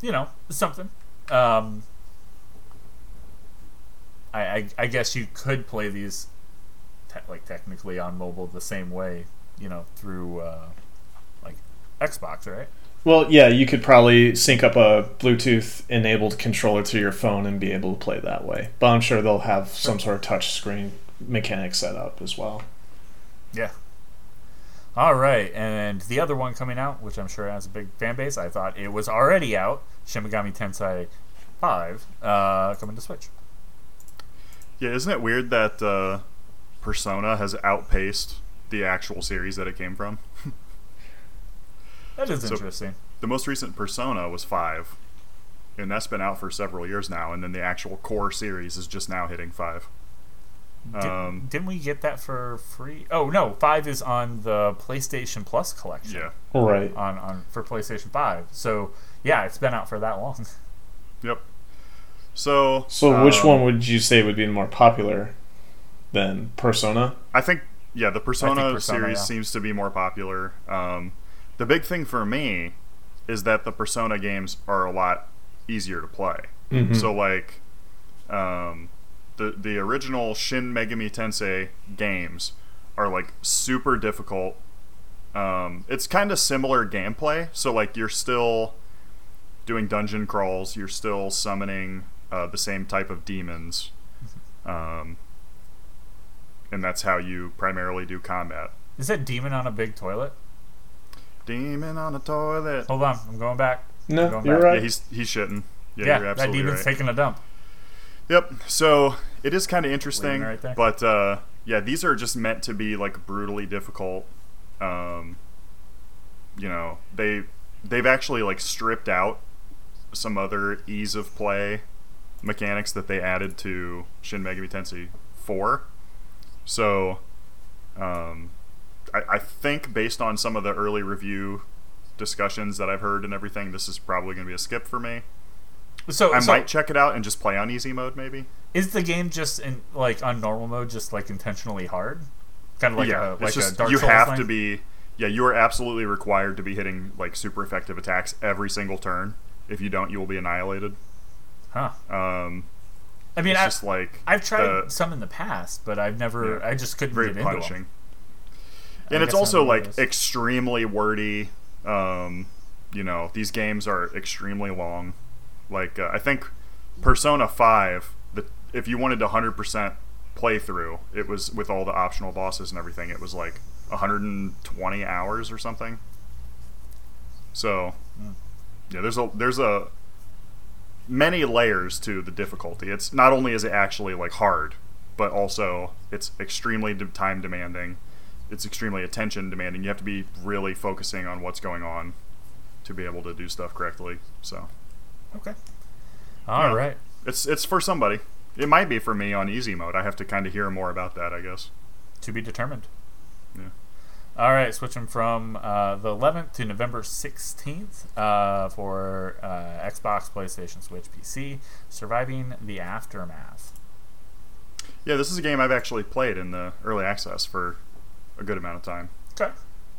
you know, something. Um, I, I, I guess you could play these te- like technically on mobile the same way, you know, through uh, like Xbox, right? Well, yeah, you could probably sync up a Bluetooth enabled controller to your phone and be able to play that way. But I'm sure they'll have some sort of touch screen mechanic set up as well. Yeah. All right, and the other one coming out, which I'm sure has a big fan base, I thought it was already out. Shin Megami Tensei Five uh, coming to Switch. Yeah, isn't it weird that uh, Persona has outpaced the actual series that it came from? That is So- interesting. The most recent Persona was five, and that's been out for several years now. And then the actual core series is just now hitting five. Did, Um, didn't we get that for free? Oh no, five is on the PlayStation Plus collection. Yeah. Right. On, on for PlayStation Five. So yeah, it's been out for that long. *laughs* Yep. So. So, which um, one would you say would be more popular than Persona? I think yeah, the Persona, Persona, series yeah. seems to be more popular. Um, the big thing for me is that the Persona games are a lot easier to play. Mhm. So like, um, the the original Shin Megami Tensei games are like super difficult. Um, it's kind of similar gameplay. So like you're still doing dungeon crawls. You're still summoning uh, the same type of demons. Um, and that's how you primarily do combat. Is that demon on a big toilet? Demon on a toilet. Hold on, I'm going back. No, Going you're back. right. Yeah, he's he's shitting. Yeah, Yeah, you're that demon's right. taking a dump. Yep. So it is kind of interesting, right there. but uh, yeah, these are just meant to be like brutally difficult. Um, you know, they they've actually like stripped out some other ease of play mechanics that they added to Shin Megami Tensei Four. So, um, I, I think based on some of the early review discussions that I've heard and everything, this is probably going to be a skip for me. So, I so might check it out and just play on easy mode, maybe. is the game just in like on normal mode, just like intentionally hard? Kind of like yeah, a like just a Dark you Souls have thing? to be. Yeah, you are absolutely required to be hitting like super effective attacks every single turn. If you don't, you will be annihilated. Huh. Um, I mean, it's I, just like I've tried the- some in the past, but I've never. Yeah. I just couldn't very get into punishing. them. I And it's also I'm one of like extremely wordy. Um, you know, these games are extremely long. Like uh, I think Persona Five, the if you wanted to 100% playthrough, it was with all the optional bosses and everything. It was like 120 hours or something. So, Hmm. yeah, there's a there's a many layers to the difficulty. It's not only is it actually like hard, but also it's extremely de- time demanding. It's extremely attention demanding. You have to be really focusing on what's going on to be able to do stuff correctly. So, Okay. All Yeah. right. it's it's for somebody. It might be for me on easy mode. I have to kind of hear more about that, I guess. To be determined. Yeah. All right, switching from uh, the 11th to November 16th uh, for uh, Xbox, PlayStation, Switch, PC, Surviving the Aftermath. Yeah, this is a game I've actually played in the early access for a good amount of time. Okay.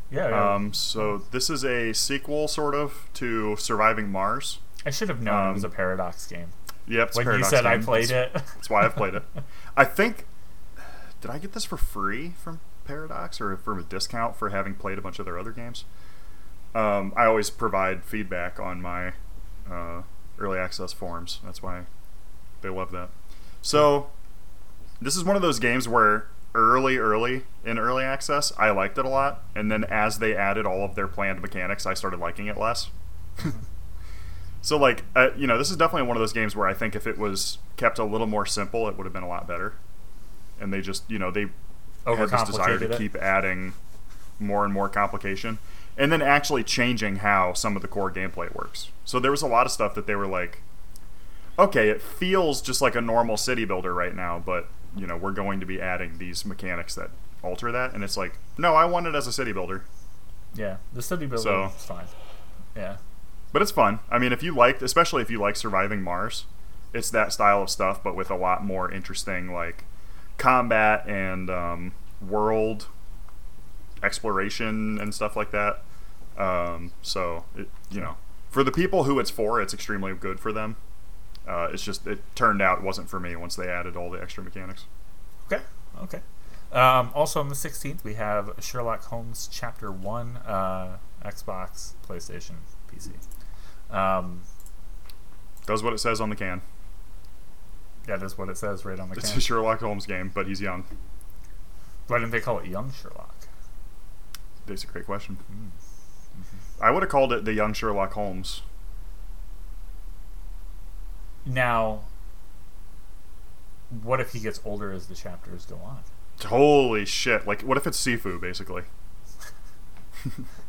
Yeah. yeah. Um, so this is a sequel, sort of, to Surviving Mars. I should have known it was a um, Paradox game. Yep, When you Paradox said I played That's- it. That's why I've played it. *laughs* I think. Did I get this for free from Paradox or from a discount for having played a bunch of their other games? Um, I always provide feedback on my uh, early access forums. That's why they love that. So, this is one of those games where early, early in early access, I liked it a lot, and then as they added all of their planned mechanics, I started liking it less. *laughs* So like, uh, you know, this is definitely one of those games where I think if it was kept a little more simple, it would have been a lot better. And they just, you know, they had this desire to it. keep adding more and more complication, and then actually changing how some of the core gameplay works. So there was a lot of stuff that they were like, okay, it feels just like a normal city builder right now, but you know, we're going to be adding these mechanics that alter that, and it's like, no, I want it as a city builder. Yeah, the city builder So- is fine. Yeah. But it's fun. I mean, if you liked, especially if you like surviving Mars, it's that style of stuff, but with a lot more interesting like combat and um, world exploration and stuff like that. Um, so it, you know, for the people who it's for, it's extremely good for them. Uh, it's just it turned out it wasn't for me once they added all the extra mechanics. Okay. Okay. Um, also on the 16th, we have Sherlock Holmes Chapter 1, uh, Xbox, PlayStation, PC. Um, Does what it says on the can. That is what it says right on the It's can. a Sherlock Holmes game, but he's young. Why didn't they call it Young Sherlock? That's a great question. Mm. I would have called it the Young Sherlock Holmes. Now, what if he gets older as the chapters go on? Holy shit! Like, what if it's Sifu, basically? *laughs*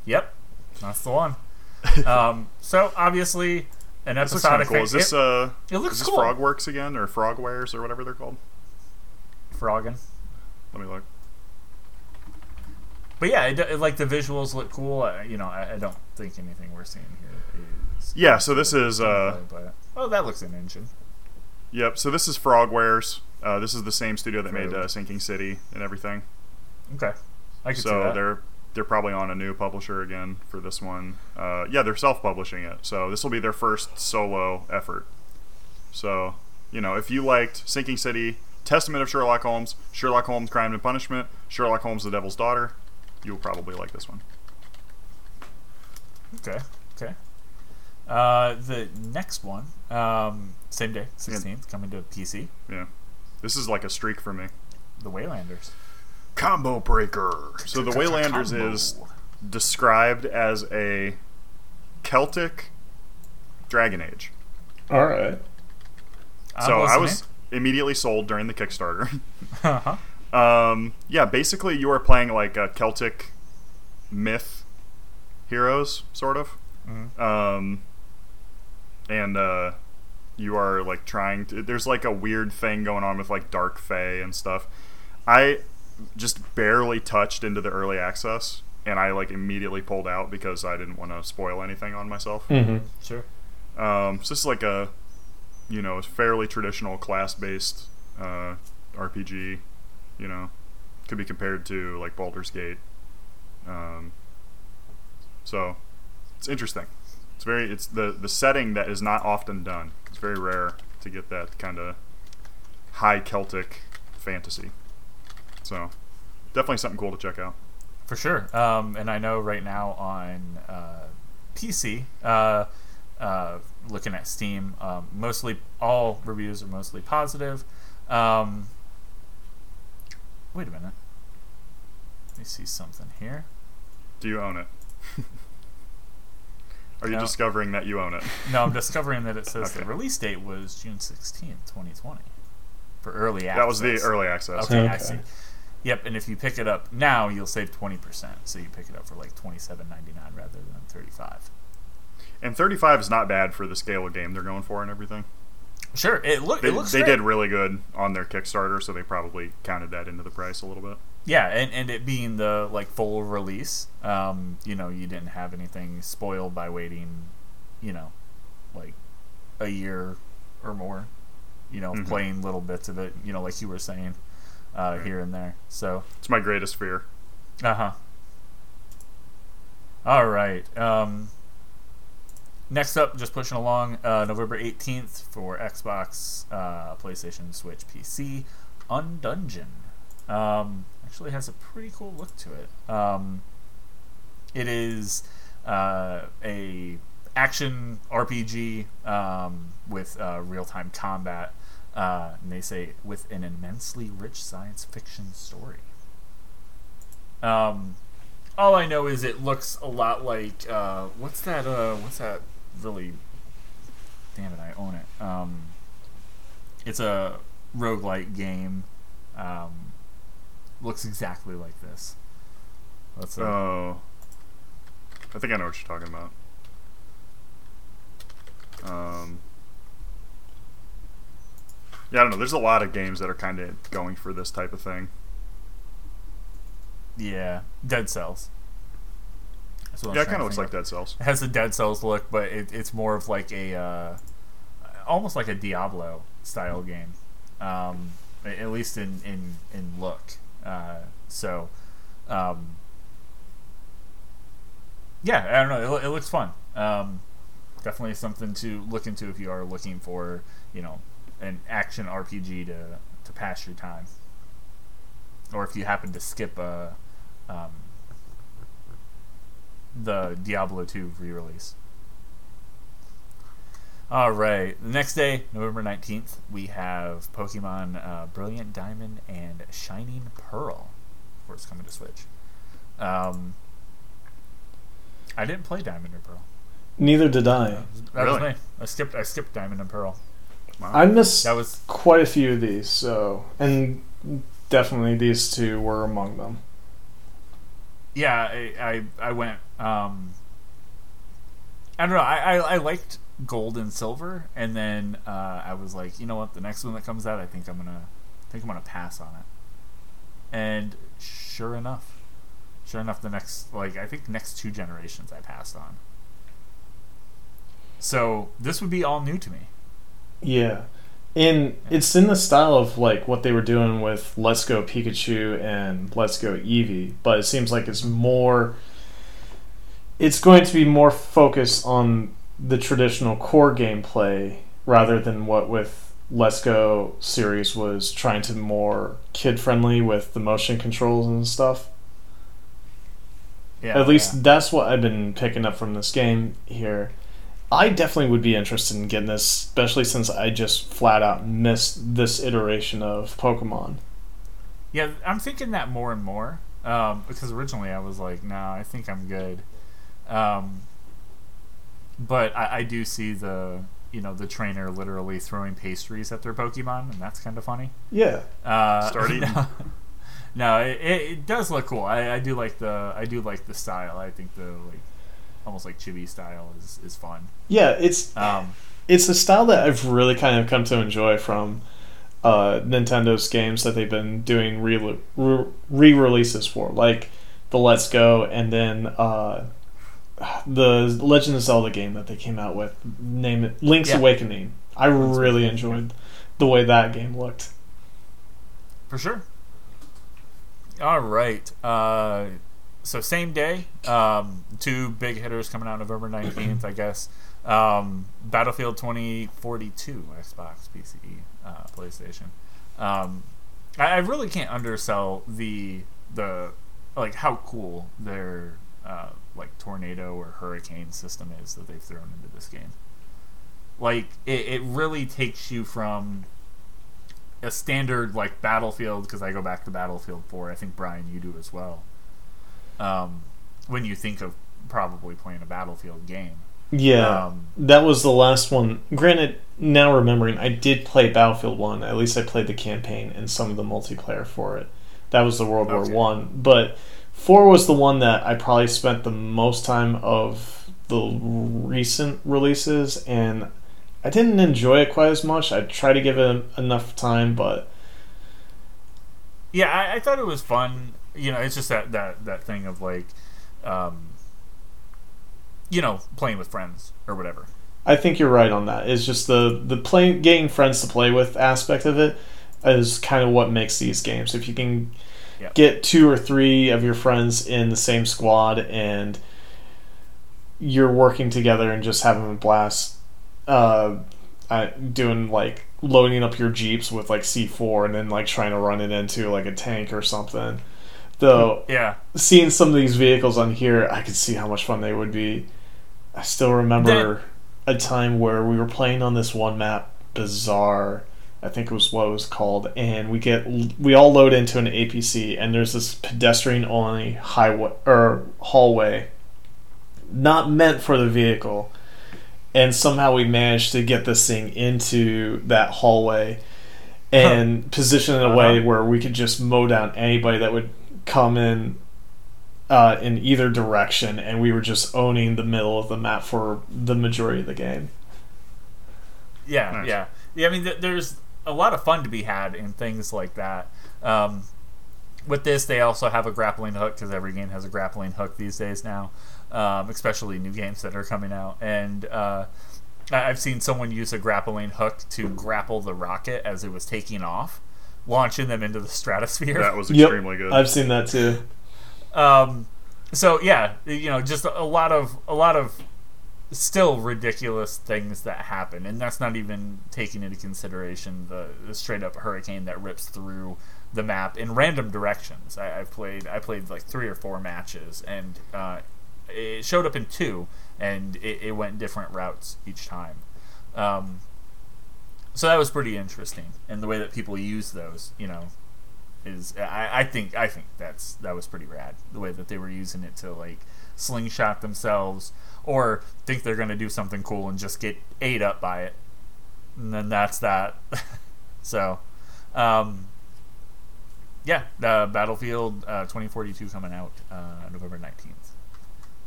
Yep, that's the one. *laughs* Um, so obviously, an This episodic of cool. Is this it, uh? it looks is this cool. Frogworks again, or Frogwares, or whatever they're called? Frogging. Let me look. But yeah, it, it- like the visuals look cool. Uh, you know, I, I don't think anything we're seeing here is. Yeah, so this is uh. but oh, that looks an engine. Yep. So this is Frogwares. Uh, this is the same studio that made uh, Sinking City and everything. Okay, I can see so that. they're they're probably on a new publisher again for this one. Uh, yeah, they're self-publishing it, so this will be their first solo effort. So you know, if you liked Sinking City, Testament of Sherlock Holmes, Sherlock Holmes: Crime and Punishment, Sherlock Holmes: The Devil's Daughter, you'll probably like this one. Okay, okay. Uh, the next one, um, same day, sixteenth, coming to PC. Yeah, this is like a streak for me. The Waylanders. Combo Breaker. So the Waylanders Combo. is described as a Celtic Dragon Age. All right. So I was immediately sold during the Kickstarter. *laughs* Uh-huh. um, yeah, basically you are playing like a Celtic myth heroes, sort of. Mhm. Um, and uh, you are like trying to. There's like a weird thing going on with like Dark Fae and stuff. I just barely touched into the early access, and I like immediately pulled out because I didn't want to spoil anything on myself. Mm-hmm. Sure. Um, so this is like a, you know, fairly traditional class-based uh, RPG. You know, could be compared to like Baldur's Gate. Um, so it's interesting. It's very it's the the setting that is not often done. It's very rare to get that kind of high Celtic fantasy. So definitely something cool to check out. For sure. Um, and I know right now on uh, PC, uh, uh, looking at Steam, um, mostly all reviews are mostly positive. Um, wait a minute. Let me see something here. Do you own it? *laughs* Are you No. discovering that you own it? No, I'm discovering that it says the *laughs* release date was June 16th, 2020 for early access. That was the early access. Okay, I see. Yep, and if you pick it up now, you'll save 20%. So you pick it up for like 27.99 rather than 35. And 35 is not bad for the scale of game they're going for and everything. Sure, it look They, it looks they great. did really good on their Kickstarter, so they probably counted that into the price a little bit. Yeah, and, and it being the like full release, um, you know, you didn't have anything spoiled by waiting, you know, like a year or more, you know, Mhm. playing little bits of it, you know, like you were saying, uh, here and there. So, It's my greatest fear. uh huh. All right. Um, next up, just pushing along, uh, November 18th for Xbox, uh, PlayStation, Switch, PC, Undungeon. Um, actually has a pretty cool look to it. Um, it is uh, a action RPG um, with uh, real time combat. Uh, and they say with an immensely rich science fiction story. Um, all I know is it looks a lot like uh, what's that? Uh, what's that? Really? Damn it! I own it. Um, it's a roguelike game. Um, looks exactly like this. Let's uh, Oh. I think I know what you're talking about. Um, yeah, I don't know. There's a lot of games that are kind of going for this type of thing. yeah, Dead Cells. That's what Yeah, it kind of looks like Dead Cells. It has the Dead Cells look, but it, it's more of like a uh, almost like a Diablo style game, um, at least in in in look. Uh, so, um, yeah, I don't know. It, it looks fun. Um, definitely something to look into if you are looking for, you know, an action RPG to to pass your time, or if you happen to skip a um, the Diablo 2 re-release. All right. The next day, November 19th, we have Pokemon uh, Brilliant Diamond and Shining Pearl. Of course, coming to Switch. Um, I didn't play Diamond or Pearl. Neither did I. That Really? was me. I skipped. I skipped Diamond and Pearl. Wow. I missed That was quite a few of these, so and definitely these two were among them. yeah. I I, I went. Um, I don't know. I, I, I liked gold and silver, and then uh, I was like, you know what? The next one that comes out, I think I'm gonna, I think I'm gonna pass on it. And sure enough, sure enough, the next like I think next two generations I passed on. So this would be all new to me. Yeah. And it's in the style of like what they were doing with Let's Go Pikachu and Let's Go Eevee, but it seems like it's more it's going to be more focused on the traditional core gameplay rather than what with Let's Go series was trying to more kid friendly with the motion controls and stuff. Yeah, At least yeah. that's what I've been picking up from this game here. I definitely would be interested in getting this, especially since I just flat out missed this iteration of Pokemon. Yeah, I'm thinking that more and more um, because originally I was like, "No, I think I'm good," um, but I, I do see the you know the trainer literally throwing pastries at their Pokemon, and that's kind of funny. Yeah, Uh, Start eating. *laughs* No, no it, it, it does look cool. I, I do like the I do like the style. I think the like almost like chibi style is is fun. yeah, it's Um, it's a style that I've really kind of come to enjoy from uh, Nintendo's games that they've been doing re re releases for, like the Let's Go, and then uh, the Legend of Zelda game that they came out with, name it Link's Yeah. Awakening. I Link's really Awakening, enjoyed the way that game looked. For sure. All right. Uh, so same day, um, two big hitters coming out November nineteenth, I guess. Um, Battlefield twenty forty two, Xbox, PC, uh, PlayStation. Um, I, I really can't undersell the the like how cool their uh, like tornado or hurricane system is that they've thrown into this game. Like it, it really takes you from a standard like Battlefield because I go back to Battlefield 4. I think Brian, you do as well. Um, when you think of probably playing a Battlefield game, Yeah, Um, that was the last one. Granted, now remembering, I did play Battlefield One. At least I played the campaign and some of the multiplayer for it. That was the World Okay. War One. But four was the one that I probably spent the most time of the recent releases, and I didn't enjoy it quite as much. I tried to give it enough time, but yeah, I, I thought it was fun. You know, it's just that that that thing of like, um, you know, playing with friends or whatever. I think you're right on that. It's just the the playing getting friends to play with aspect of it is kind of what makes these games. If you can Yeah. get two or three of your friends in the same squad and you're working together and just having a blast, uh, uh, doing like loading up your jeeps with like C4 and then like trying to run it into like a tank or something. Though Yeah, seeing some of these vehicles on here, I could see how much fun they would be. I still remember a time where we were playing on this one map, Bazaar, I think it was what it was called, and we get we all load into an APC, and there's this pedestrian only highway or hallway, not meant for the vehicle, and somehow we managed to get this thing into that hallway. And position it in a way Uh-huh. where we could just mow down anybody that would come in uh, in either direction, and we were just owning the middle of the map for the majority of the game. yeah, Nice. yeah, yeah. I mean, th- there's a lot of fun to be had in things like that. Um, with this, they also have a grappling hook because every game has a grappling hook these days now, um, especially new games that are coming out. And uh, I- I've seen someone use a grappling hook to grapple the rocket as it was taking off, launching them into the stratosphere. That was Yep, extremely good. I've seen that too. Um, so yeah, you know, just a lot of a lot of still ridiculous things that happen, and that's not even taking into consideration the, the straight up hurricane that rips through the map in random directions. I, have played I played like three or four matches, and uh, it showed up in two, and it, it went different routes each time. Um, so that was pretty interesting, and the way that people use those, you know, is I, I think I think that's that was pretty rad. The way that they were using it to like slingshot themselves or think they're going to do something cool and just get ate up by it. And then that's that. *laughs* so, um, yeah, uh, Battlefield uh, 2042 coming out uh, November 19th.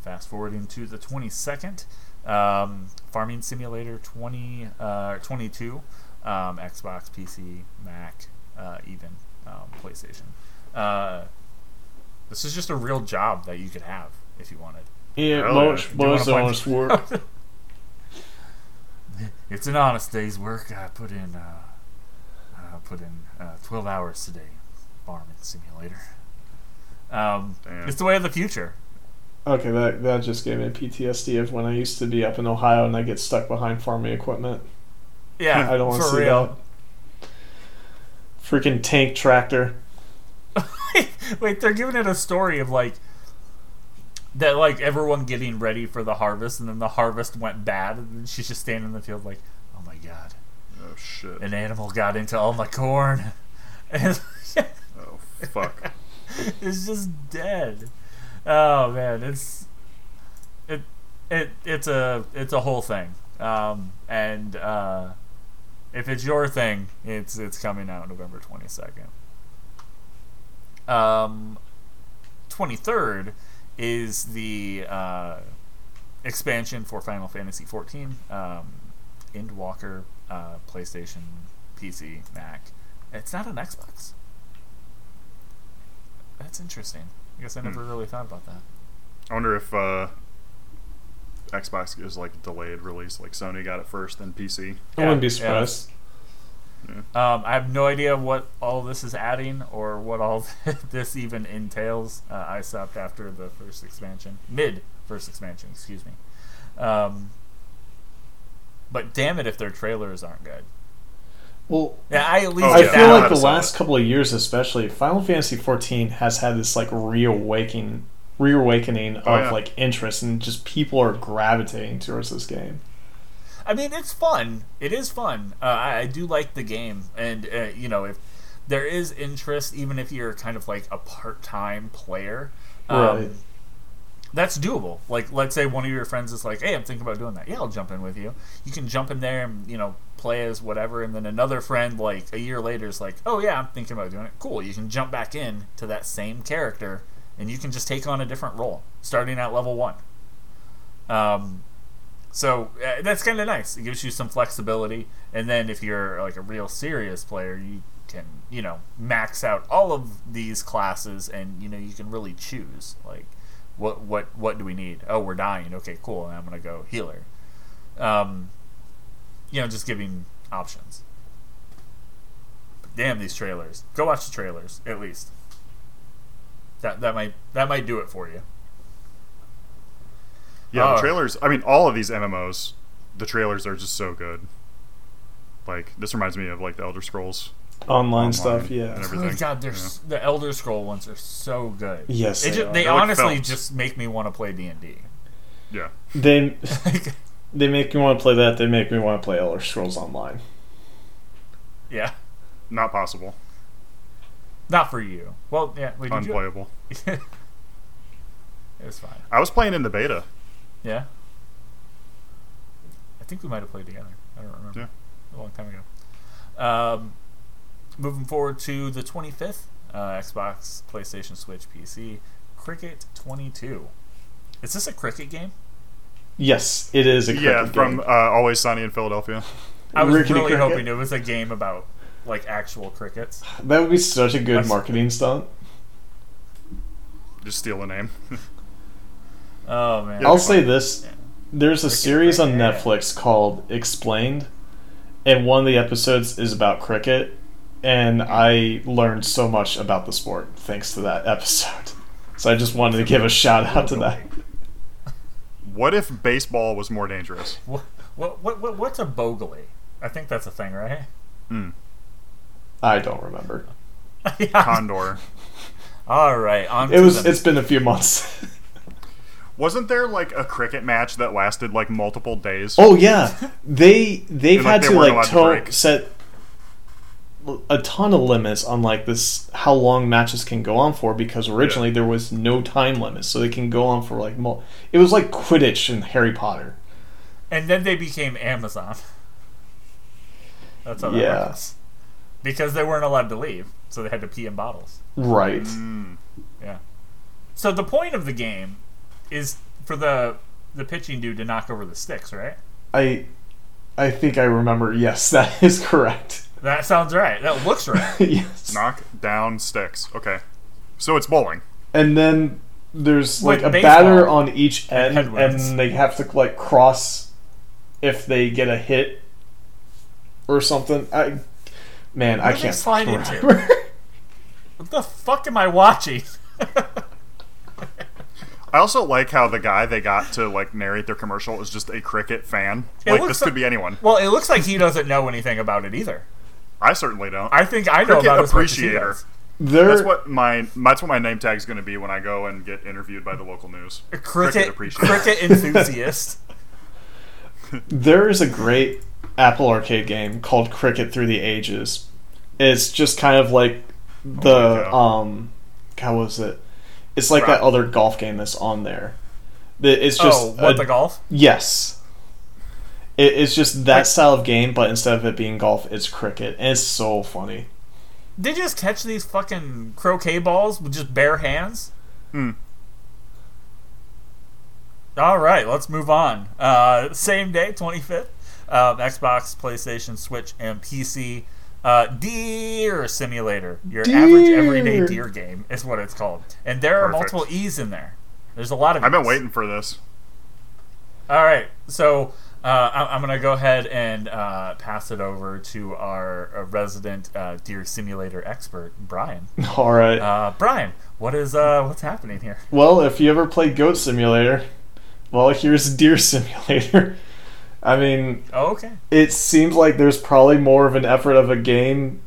Fast forwarding to the 22nd, um, Farming Simulator 20, uh, 22, um, Xbox, PC, Mac, uh, even um, PlayStation. Uh, this is just a real job that you could have if you wanted. Yeah, Hell most, most wanna honest work. *laughs* It's an honest day's work. I put in uh, uh, put in uh, 12 hours today. Farming simulator. Um, it's the way of the future. Okay, that that just gave me PTSD of when I used to be up in Ohio and I get stuck behind farming equipment. Yeah, I don't want to see real. that. Freaking tank tractor. *laughs* Wait, they're giving it a story of like that, like everyone getting ready for the harvest, and then the harvest went bad, and then she's just standing in the field like, "Oh my god, Oh shit. an animal got into all my corn," *laughs* and Oh fuck. *laughs* it's just dead. Oh man, it's it it it's a it's a whole thing. Um, and uh, if it's your thing, it's it's coming out November twenty second. Um, twenty third is the uh, expansion for Final Fantasy fourteen. Um, Endwalker, uh, PlayStation, PC, Mac. It's not an Xbox. That's interesting. I guess I Hmm. never really thought about that. I I wonder if uh, Xbox is like delayed release, like Sony got it first, then PC. I Yeah, wouldn't be yeah. surprised. Um, I have no idea what all this is adding or what all *laughs* this even entails. Uh, I stopped after the first expansion, mid first expansion, excuse me. Um, but damn it if their trailers aren't good. Well, Yeah, I at least Oh, I feel like the last it. couple of years, especially Final Fantasy XIV, has had this like reawakening, reawakening of Oh, yeah. like interest, and just people are gravitating towards this game. I mean, it's fun. It is fun. Uh, I, I do like the game, and uh, you know, if there is interest, even if you're kind of like a part-time player, um, Right. that's doable. Like, let's say one of your friends is like, "Hey, I'm thinking about doing that." Yeah, I'll jump in with you. You can jump in there and you know play as whatever, and then another friend like a year later is like, "Oh yeah, I'm thinking about doing it." Cool. You can jump back in to that same character, and you can just take on a different role, starting at level one. Um, so uh, that's kind of nice. It gives you some flexibility, and then if you're like a real serious player, you can you know max out all of these classes, and you know you can really choose like what what what do we need? Oh, we're dying. Okay, cool. I'm gonna go healer. Um, you know, just giving options. But damn these trailers! Go watch the trailers at least. That that might that might do it for you. Yeah, Oh. the trailers. I mean, all of these MMOs, the trailers are just so good. Like this reminds me of like the Elder Scrolls. Online, Online stuff, yeah. and Oh everything. my god, they're s the Elder Scroll ones are so good. Yes, they, they ju- are. they They're like honestly just make me want to play D and D. Yeah, They *laughs* *laughs* they make me want to play that. They make me want to play Elder Scrolls Online. Yeah, not possible. not for you. Well, yeah, wait, did you? Unplayable. *laughs* it was fine. I was playing in the beta. Yeah, I think we might have played together. I don't remember. Yeah. a long time ago. Um, moving forward to the 25th, uh, Xbox, PlayStation, Switch, PC, Cricket 22. Is this a cricket game? Yes, it is a Yeah, from game. uh, Always Sunny in Philadelphia. I was Rickety really cricket? hoping it was a game about like actual crickets. That would be such a good That's- marketing stunt. Just steal the name. *laughs* Oh man, Yeah, I'll say fun. this: there's a Cricket series on cricket. Netflix called Explained, and one of the episodes is about cricket, and I learned so much about the sport thanks to that *laughs* episode. So I just wanted to give a shout out to that. What if baseball was more dangerous? What, what, what, what what's a bogley? I think that's a thing, right? Hmm. I don't remember. yeah. *laughs* Condor. All right. On it was. The... It's been a few months. *laughs* Wasn't there like a cricket match that lasted like multiple days? oh yeah, they they've And, like, had they to like allowed to to set a ton of limits on like this how long matches can go on for because originally there was no time limit, so they can go on for like mul- it was like Quidditch and Harry Potter. and then they became Amazon. That's how that Yeah. works. Because they weren't allowed to leave, so they had to pee in bottles. Right. Mm. Yeah. So the point of the game is for the the pitching dude to knock over the sticks, right? I I think I remember. Yes, *laughs* that is correct. That sounds right. That looks right. *laughs* yes. Knock down sticks. Okay. So it's bowling. And then there's like With a baseball batter on each end, headwinds. and they have to like cross if they get a hit or something. I man, I What do they can't slide into? remember. *laughs* what the fuck am I watching? *laughs* I also like how the guy they got to like narrate their commercial is just a cricket fan. It like looks this like- could be anyone. well, it looks like he doesn't know anything about it either. I certainly don't. I think I know Cricket about it as much as he appreciator. does. There, That's what my that's what my name tag is going to be when I go and get interviewed by the local news. A cricket appreciator. cricket enthusiast. *laughs* there is a great Apple Arcade game called Cricket Through the Ages. It's just kind of like the Holy cow. um, how was it? It's like Right. that other golf game that's on there. It's just oh, what a- the golf? Yes. It, it's just that Like- style of game, but instead of it being golf, it's cricket, and it's so funny. Did you just catch these fucking croquet balls with just bare hands? Hmm. All right, let's move on. Uh, same day, 25th. Uh, Xbox, PlayStation, Switch, and PC. Uh, Deer Simulator, your average everyday Deer. deer game is what it's called, and there are multiple E's in there. There's a lot of. I've been waiting for this. All right, so uh, I- I'm going to go ahead and uh, pass it over to our uh, resident uh, Deer Simulator expert, Brian. *laughs* All right. Uh, Brian, what is uh, what's happening here? well, if you ever played Goat Simulator, well, here's *laughs* Deer Simulator. *laughs* I mean, Oh, okay. it seems like there's probably more of an effort of a game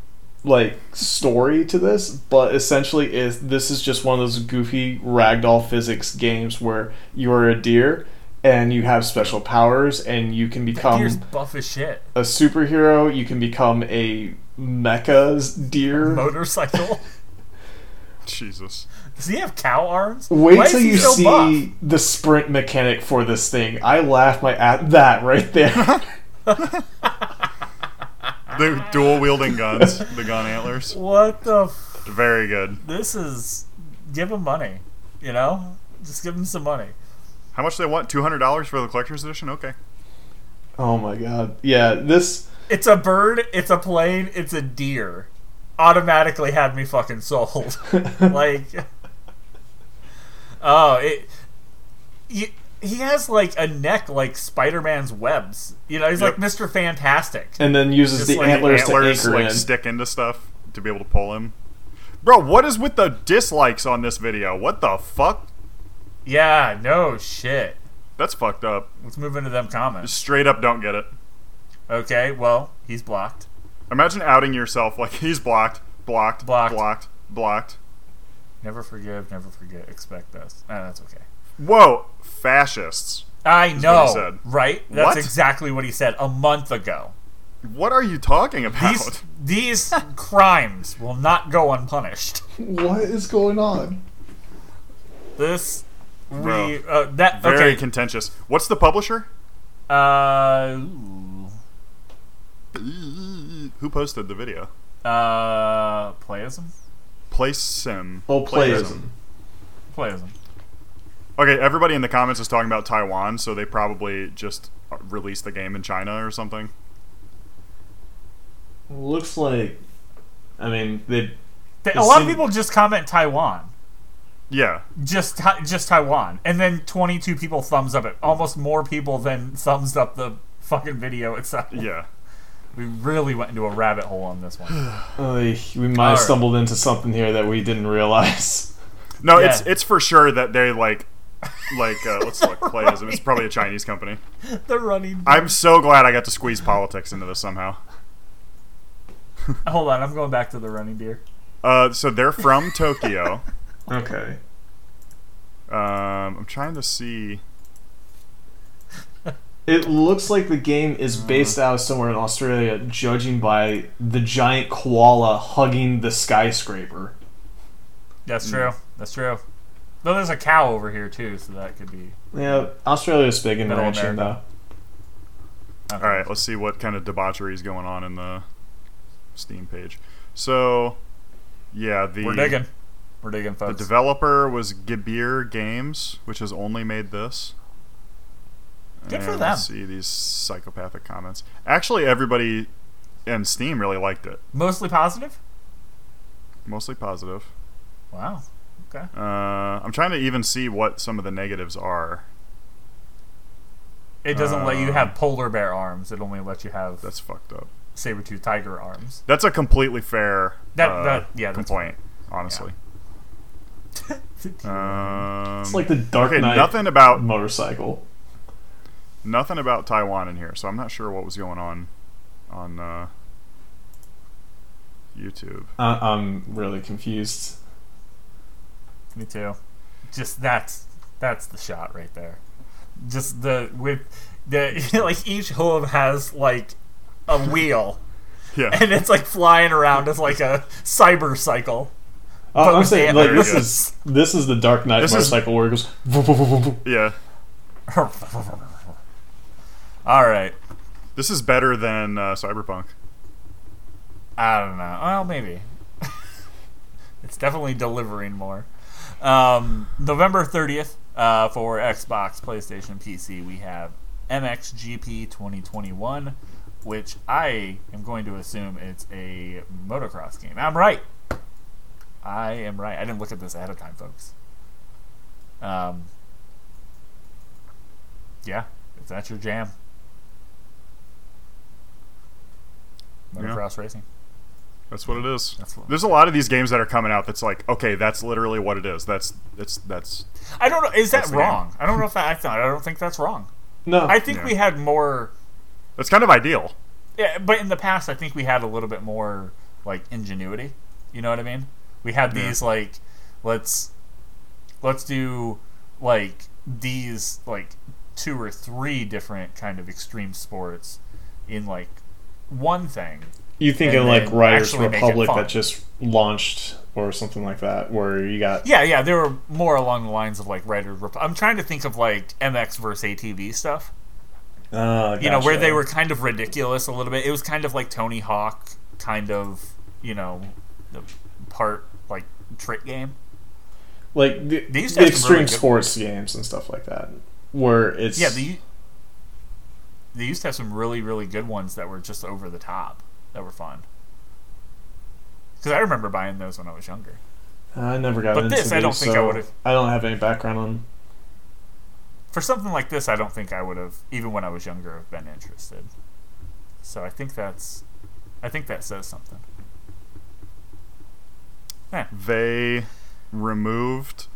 like story to this, but essentially is this is just one of those goofy ragdoll physics games where you are a deer and you have special powers and you can become Deer's buff as shit. a superhero, you can become a mecha's deer. Motorcycle. *laughs* Jesus. Does he have cow arms? Wait Why till you so see buff? the sprint mechanic for this thing. I laughed my at that right there. *laughs* *laughs* The dual wielding guns, the gun antlers. What the? F- Very good. this is. Give him money. You know, just give him some money. How much do they want? Two hundred dollars for the collector's edition? Okay. oh my god. Yeah, this It's a bird. It's a plane. It's a deer. Automatically had me fucking sold. *laughs* like, oh, it. You, he has like a neck like Spider-Man's webs. You know, he's Yep. like Mr. Fantastic. and then uses Just the like antlers, Antlers to like in. stick into stuff to be able to pull him. Bro, what is with the dislikes on this video? What the fuck? Yeah, no shit. That's fucked up. Let's move into them comments. Straight up, don't get it. Okay, well, he's blocked. Imagine outing yourself like he's blocked, blocked, Blocked. blocked, blocked. Never forgive, never forget. Expect this. Ah, that's okay. Whoa, fascists! I what know, he said. right? That's What? exactly what he said a month ago. What are you talking about? These these *laughs* crimes will not go unpunished. What is going on? This we Bro. uh, that Very okay. contentious. What's the publisher? uh. Who posted the video? uh, playism, Place Sim. Oh, playism. playism. Okay, everybody in the comments is talking about Taiwan, so they probably just uh, released the game in China or something. Looks like. I mean, they. They- a lot of people just comment Taiwan. Yeah, Just just Taiwan, and then 22 people thumbs up it. Almost more people than thumbs up the fucking video itself. yeah. We really went into a rabbit hole on this one. *sighs* Oy, we might have Alright. stumbled into something here that we didn't realize. No, Yeah. it's it's for sure that they like like uh, let's look, Playism. It's probably a Chinese company. *laughs* the running. I'm so glad I got to squeeze politics into this somehow. *laughs* Hold on, I'm going back to the running deer. Uh, so they're from Tokyo. *laughs* Okay. Um, I'm trying to see. *laughs* It looks like the game is based out of somewhere in Australia, judging by the giant koala hugging the skyscraper. That's true. That's true. Though there's a cow over here too, so that could be. Yeah, Australia's big in the Middle ranching, though. Okay. All right, let's see what kind of debauchery is going on in the Steam page. So, yeah, the We're digging. We're digging, the developer was Gibier Games, which has only made this. Good for them. See these psychopathic comments. Actually, everybody in Steam really liked it. Mostly positive. Mostly positive. Wow. Okay. Uh, I'm trying to even see what some of the negatives are. It doesn't let you Uh, have polar bear arms. It only lets you have That's fucked up. saber tooth tiger arms. That's a completely fair That- uh, that- yeah, that's complaint, honestly. Um, It's like the Dark okay, Knight nothing about motorcycle. nothing about Taiwan in here, so I'm not sure what was going on on uh, YouTube. Uh, I'm really confused. Me too. Just that's that's the shot right there. Just the with the *laughs* like each hoof has like a wheel *laughs* Yeah, and it's like flying around as like a cyber cycle. Uh, I'm saying like this is this is the Dark Knight This is- motorcycle where it goes. yeah. *laughs* All right. This is better than uh, Cyberpunk. I don't know. Well, maybe. *laughs* it's definitely delivering more. Um, November 30th uh, for Xbox, PlayStation, PC, we have MXGP 2021, which I am going to assume it's a motocross game. I'm right. I am right. I didn't look at this ahead of time, folks. Um, yeah, if that's your jam. Yeah. Motocross racing. That's what it is. That's what- There's a lot of these games that are coming out that's like, okay, that's literally what it is. That's it's that's I don't know. Is that wrong? I don't know if that, I thought. I don't think that's wrong. No, I think Yeah. we had more. that's kind of ideal. Yeah, but in the past, I think we had a little bit more like ingenuity. You know what I mean? We had Yeah. these like, let's let's do like these like two or three different kind of extreme sports in like one thing. you think of like Riders actually make it Republic that just launched or something like that, where you got Yeah, yeah, they were more along the lines of like Riders. Rep- I'm trying to think of like MX versus ATV stuff. uh, you know where they were kind of ridiculous a little bit it was kind of like tony hawk kind of you know the part like trick game. Like the, They used to the have really extreme good sports games and stuff like that, where it's yeah they, they used to have some really really good ones that were just over the top that were fun. Because i remember buying those when i was younger. I never got But into this, I these, don't think I so would've- I don't have any background on. for something like this i don't think i would have even when i was younger have been interested. So i think that's i think that says something They removed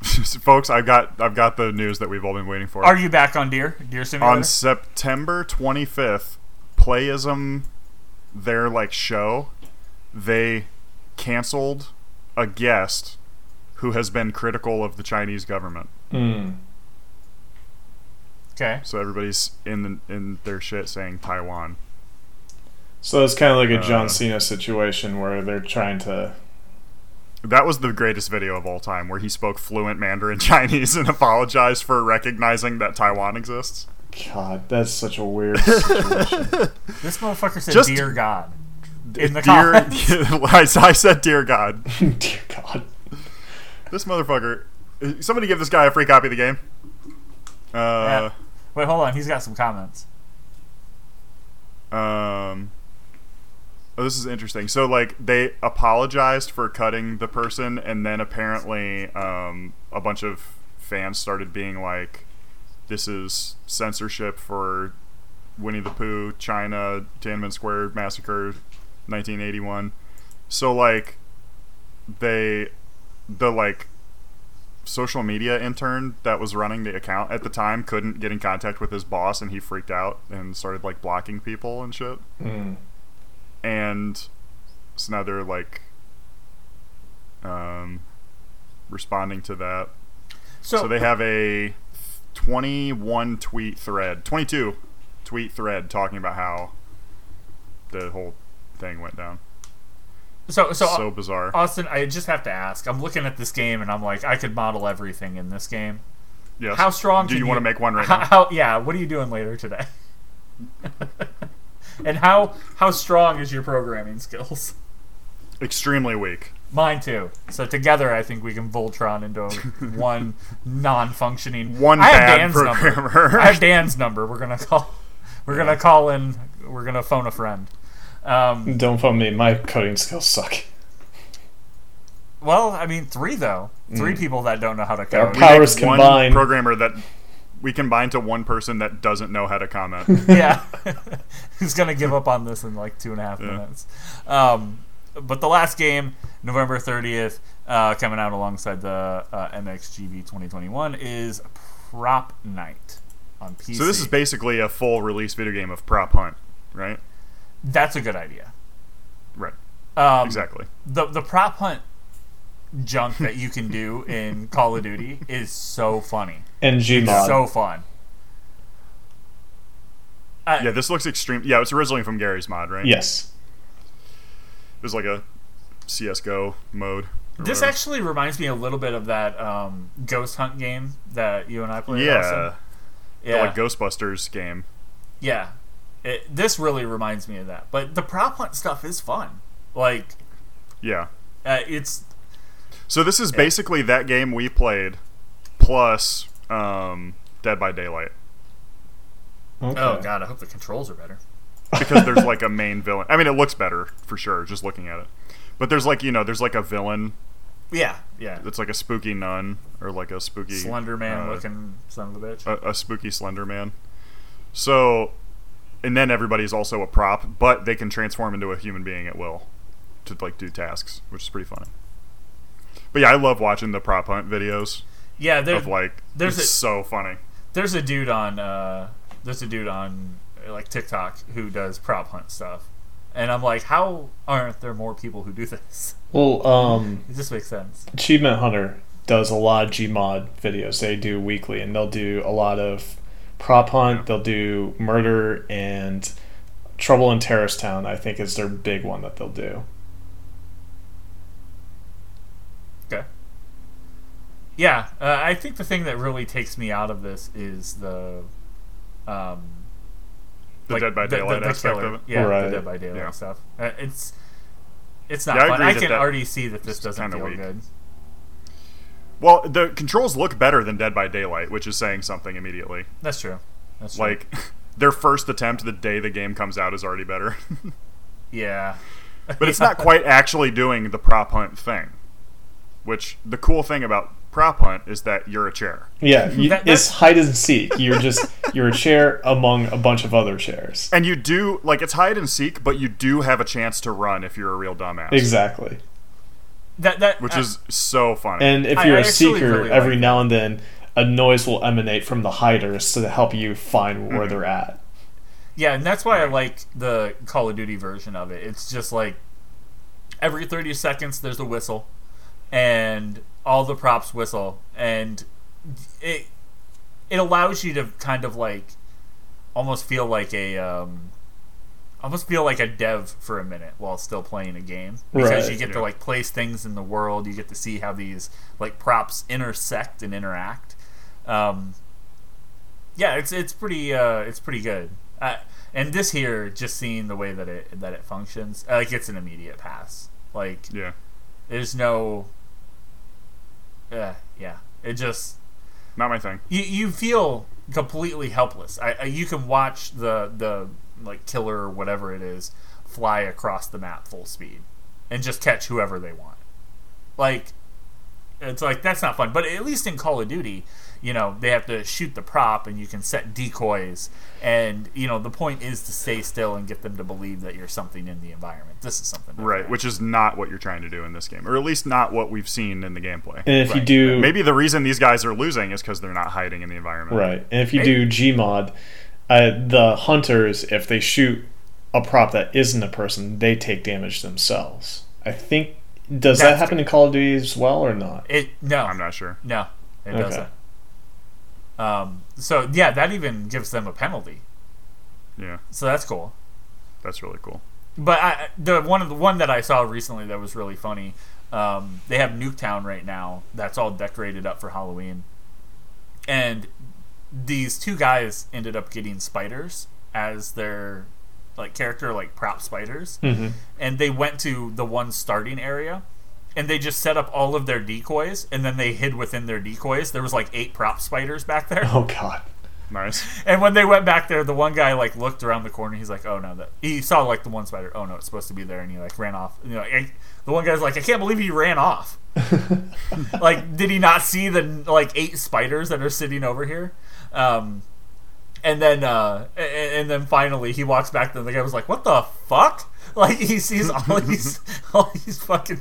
*laughs* folks, I've got I've got the news that we've all been waiting for. are you back on deer deer simulator on September 25th, Playism, their like show, they canceled a guest who has been critical of the Chinese government. Mm. okay So everybody's in the, in their shit saying Taiwan. So it's kind of like a Uh, John Cena situation where they're trying to. That was the greatest video of all time, where he spoke fluent Mandarin *laughs* Chinese and apologized for recognizing that Taiwan exists. God, that's such a weird situation. *laughs* This motherfucker said, Just- "Dear God." In the dear, comments. *laughs* I, I said, "Dear God." Dear God. This motherfucker. Somebody give this guy a free copy of the game. Uh, Yeah. Wait, hold on. He's got some comments. Um. Oh, this is interesting. So, like, they apologized for cutting the person, and then apparently, um, a bunch of fans started being like, "This is censorship for Winnie the Pooh, China, Tiananmen Square massacre, 1981." So, like, they, the like, social media intern that was running the account at the time couldn't get in contact with his boss, and he freaked out and started like blocking people and shit. Mm. And so now they're like um, responding to that. So, So they have a 21 tweet thread, 22 tweet thread talking about how the whole thing went down. so so, So bizarre. Austin, I just have to ask. I'm looking at this game and I'm like, I could model everything in this game. Yes. How strong? Do can you want to make one right *laughs* how, now? how- yeah. What are you doing later today? *laughs* and how how strong is your programming skills? Extremely weak. Mine too. So together, I think we can Voltron into *laughs* one non-functioning. One I bad Dan's programmer. number. I have Dan's number. We're gonna call. We're gonna call in. We're gonna phone a friend. Um, Don't phone me. My coding skills suck. well, I mean, three though. Three people that don't know how to Our code. We powers make one programmer that we combine to one person that doesn't know how to comment. *laughs* yeah, *laughs* who's gonna give up on this in like two and a half Yeah. minutes? Um, but the last game, November thirtieth, uh, coming out alongside the uh, MXGP 2021, is Prop Night on PC. so this is basically a full release video game of prop hunt, right? That's a good idea. Right. Um, Exactly. The the prop hunt junk that you can do in Call of Duty is so funny. And Gmod. So fun. I- Yeah, this looks extreme. Yeah, it's originally from Garry's Mod, right? yes. It was like a CS:GO mode. This whatever. actually reminds me a little bit of that um, Ghost Hunt game that you and I played. yeah, Austin. the, like Ghostbusters game. yeah. It, this really reminds me of that. But the prop hunt stuff is fun. Like, Yeah. uh, it's So this is basically that game we played, plus um, Dead by Daylight, Okay. oh god, I hope the controls are better. because there's like *laughs* a main villain. I mean, it looks better for sure, just looking at it. But there's like you know, there's like a villain Yeah, yeah. It's like a spooky nun or like a spooky Slender Man uh, looking son of a bitch. a, a spooky Slender Man. So, and then everybody's also a prop, but they can transform into a human being at will to like do tasks, which is pretty funny. But yeah, I love watching the prop hunt videos yeah, there, of like there's it's a- so funny. there's a dude on uh, there's a dude on uh, like TikTok who does prop hunt stuff, and I'm like, how aren't there more people who do this? Well, um, *laughs* It just makes sense. Achievement Hunter does a lot of Gmod videos. They do weekly, and they'll do a lot of prop hunt. They'll do murder and Trouble in Terrorist Town. I think is their big one that they'll do. Okay. Yeah, uh, I think the thing that really takes me out of this is the, um, The like, Dead by the- the- Daylight the aspect killer. of it. Yeah, Right. the Dead by Daylight Yeah. stuff. Uh, it's it's not Yeah, I fun. agree I can that- already see that this doesn't kinda feel weak. good. Well, the controls look better than Dead by Daylight, which is saying something immediately. That's true. That's true. Like *laughs* their first attempt the day the game comes out is already better. *laughs* yeah, but it's *laughs* not quite actually doing the prop hunt thing. Which the cool thing about prop hunt is that you're a chair. Yeah, you, That- it's hide and seek. You're just *laughs* you're a chair among a bunch of other chairs. And you do like it's hide and seek, but you do have a chance to run if you're a real dumbass. Exactly. that that Which uh, is so funny. And if you're I a actually seeker, really every like now and then a noise will emanate from the hiders to help you find where Mm-hmm. they're at. Yeah, and that's why I like the Call of Duty version of it. It's just like every 30 seconds there's a whistle and all the props whistle and it it allows you to kind of like almost feel like a um almost feel like a dev for a minute while still playing a game. Because Right. you get to like place things in the world. You get to see how these like props intersect and interact. Um yeah it's it's pretty uh it's pretty good. Uh, and this here just seeing the way that it that it functions uh, like it's an immediate pass. Like yeah. there's no uh, yeah it just Not my thing. you you feel completely helpless. I, I you can watch the the like killer or whatever it is fly across the map full speed and just catch whoever they want. Like It's like that's not fun. But at least in Call of Duty, you know, they have to shoot the prop and you can set decoys. And, you know, the point is to stay still and get them to believe that you're something in the environment. This is something. Right, different. which is not what you're trying to do in this game, or at least not what we've seen in the gameplay. And if you do Maybe the reason these guys are losing is because they're not hiding in the environment. right, and if you Maybe. do Gmod, uh, the hunters if they shoot a prop that isn't a person, they take damage themselves. I think does that That's happen in Call of Duty as well or not? It, no. I'm not sure. No, it Okay. doesn't. Um, so, yeah, that even gives them a penalty. Yeah, So that's cool. that's really cool. But I, the one of the one that I saw recently that was really funny. Um, they have Nuketown right now. That's all decorated up for Halloween, and these two guys ended up getting spiders as their like character, like prop spiders, Mm-hmm. and they went to the one starting area. And they just set up all of their decoys, and then they hid within their decoys. There was like eight prop spiders back there. Oh God. Nice. And when they went back there, the one guy like looked around the corner. He's like, "Oh no!" That he saw like the one spider. Oh no, it's supposed to be there, and he like ran off. You know, I, the one guy's like, "I can't believe he ran off." *laughs* like, did he not see the like eight spiders that are sitting over here? Um, and then, uh, and, and then finally, he walks back. to the guy was like, "What the fuck?" *laughs* Like he sees all these *laughs* all these fucking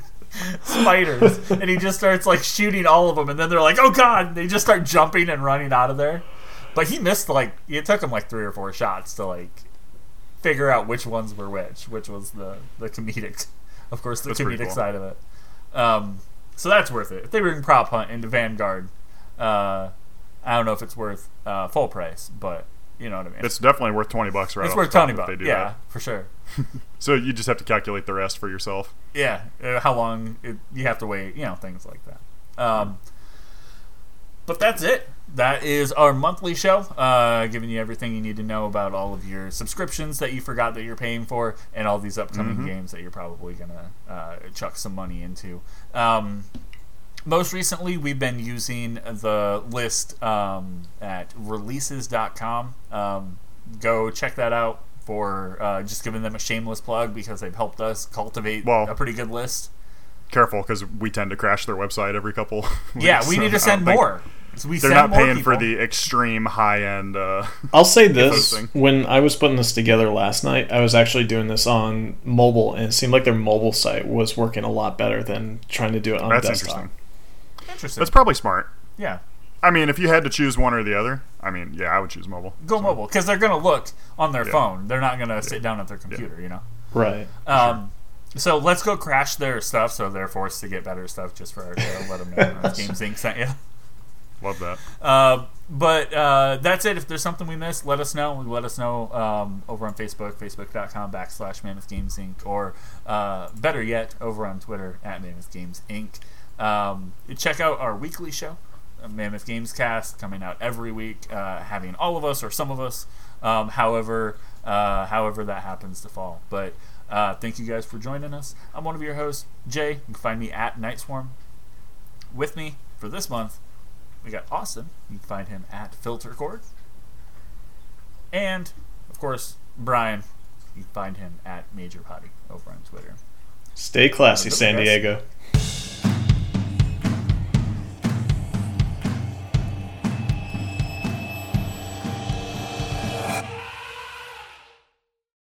spiders, and he just starts like shooting all of them. And then they're like, "Oh god!" They just start jumping and running out of there. But he missed like it took him like three or four shots to like figure out which ones were which, which was the the comedic, of course, the That's comedic cool. side of it. Um, so that's worth it. If they bring prop hunt into Vanguard, uh, I don't know if it's worth uh, full price, but you know what I mean. It's definitely worth twenty bucks right It's worth twenty bucks. They do Yeah, that. for sure. *laughs* So you just have to calculate the rest for yourself. Yeah, uh, how long it, you have to wait, you know, things like that. Um, but that's it. That is our monthly show, uh, giving you everything you need to know about all of your subscriptions that you forgot that you're paying for, and all these upcoming Mhm. games that you're probably gonna uh, chuck some money into. Um, most recently, we've been using the list um, at releases.com. Um, go check that out for uh, just giving them a shameless plug because they've helped us cultivate Well, a pretty good list. Careful, because we tend to crash their website every couple. *laughs* Yeah, we so need to *laughs* send more. So we They're send not more paying for the extreme high end. Uh, *laughs* I'll say this: Posting. when I was putting this together last night, I was actually doing this on mobile, and it seemed like their mobile site was working a lot better than trying to do it on that's desktop. Interesting. Interesting. That's probably smart. yeah, I mean, if you had to choose one or the other, I mean, yeah, I would choose mobile. go So, mobile because they're gonna look on their Yeah. phone. They're not gonna sit down at their computer. You know. Right. Um, So let's go crash their stuff, so they're forced to get better stuff just for our show. Let them know *laughs* Games Inc. *laughs* sent you. Love that. Uh, but uh, that's it. If there's something we missed, let us know. Let us know um, over on Facebook, facebook.com backslash Mammoth Games Inc. Or uh, better yet, over on Twitter at Mammoth Games Inc. Um, check out our weekly show, uh, Mammoth Games Cast, coming out every week, uh, having all of us or some of us, um, however, uh, however that happens to fall. But uh, thank you guys for joining us. I'm one of your hosts, Jay. You can find me at Night Swarm. With me for this month, we got Austin. You can find him at FilterCord. And, of course, Brian. You can find him at Major Potty over on Twitter. Stay classy, San. Diego.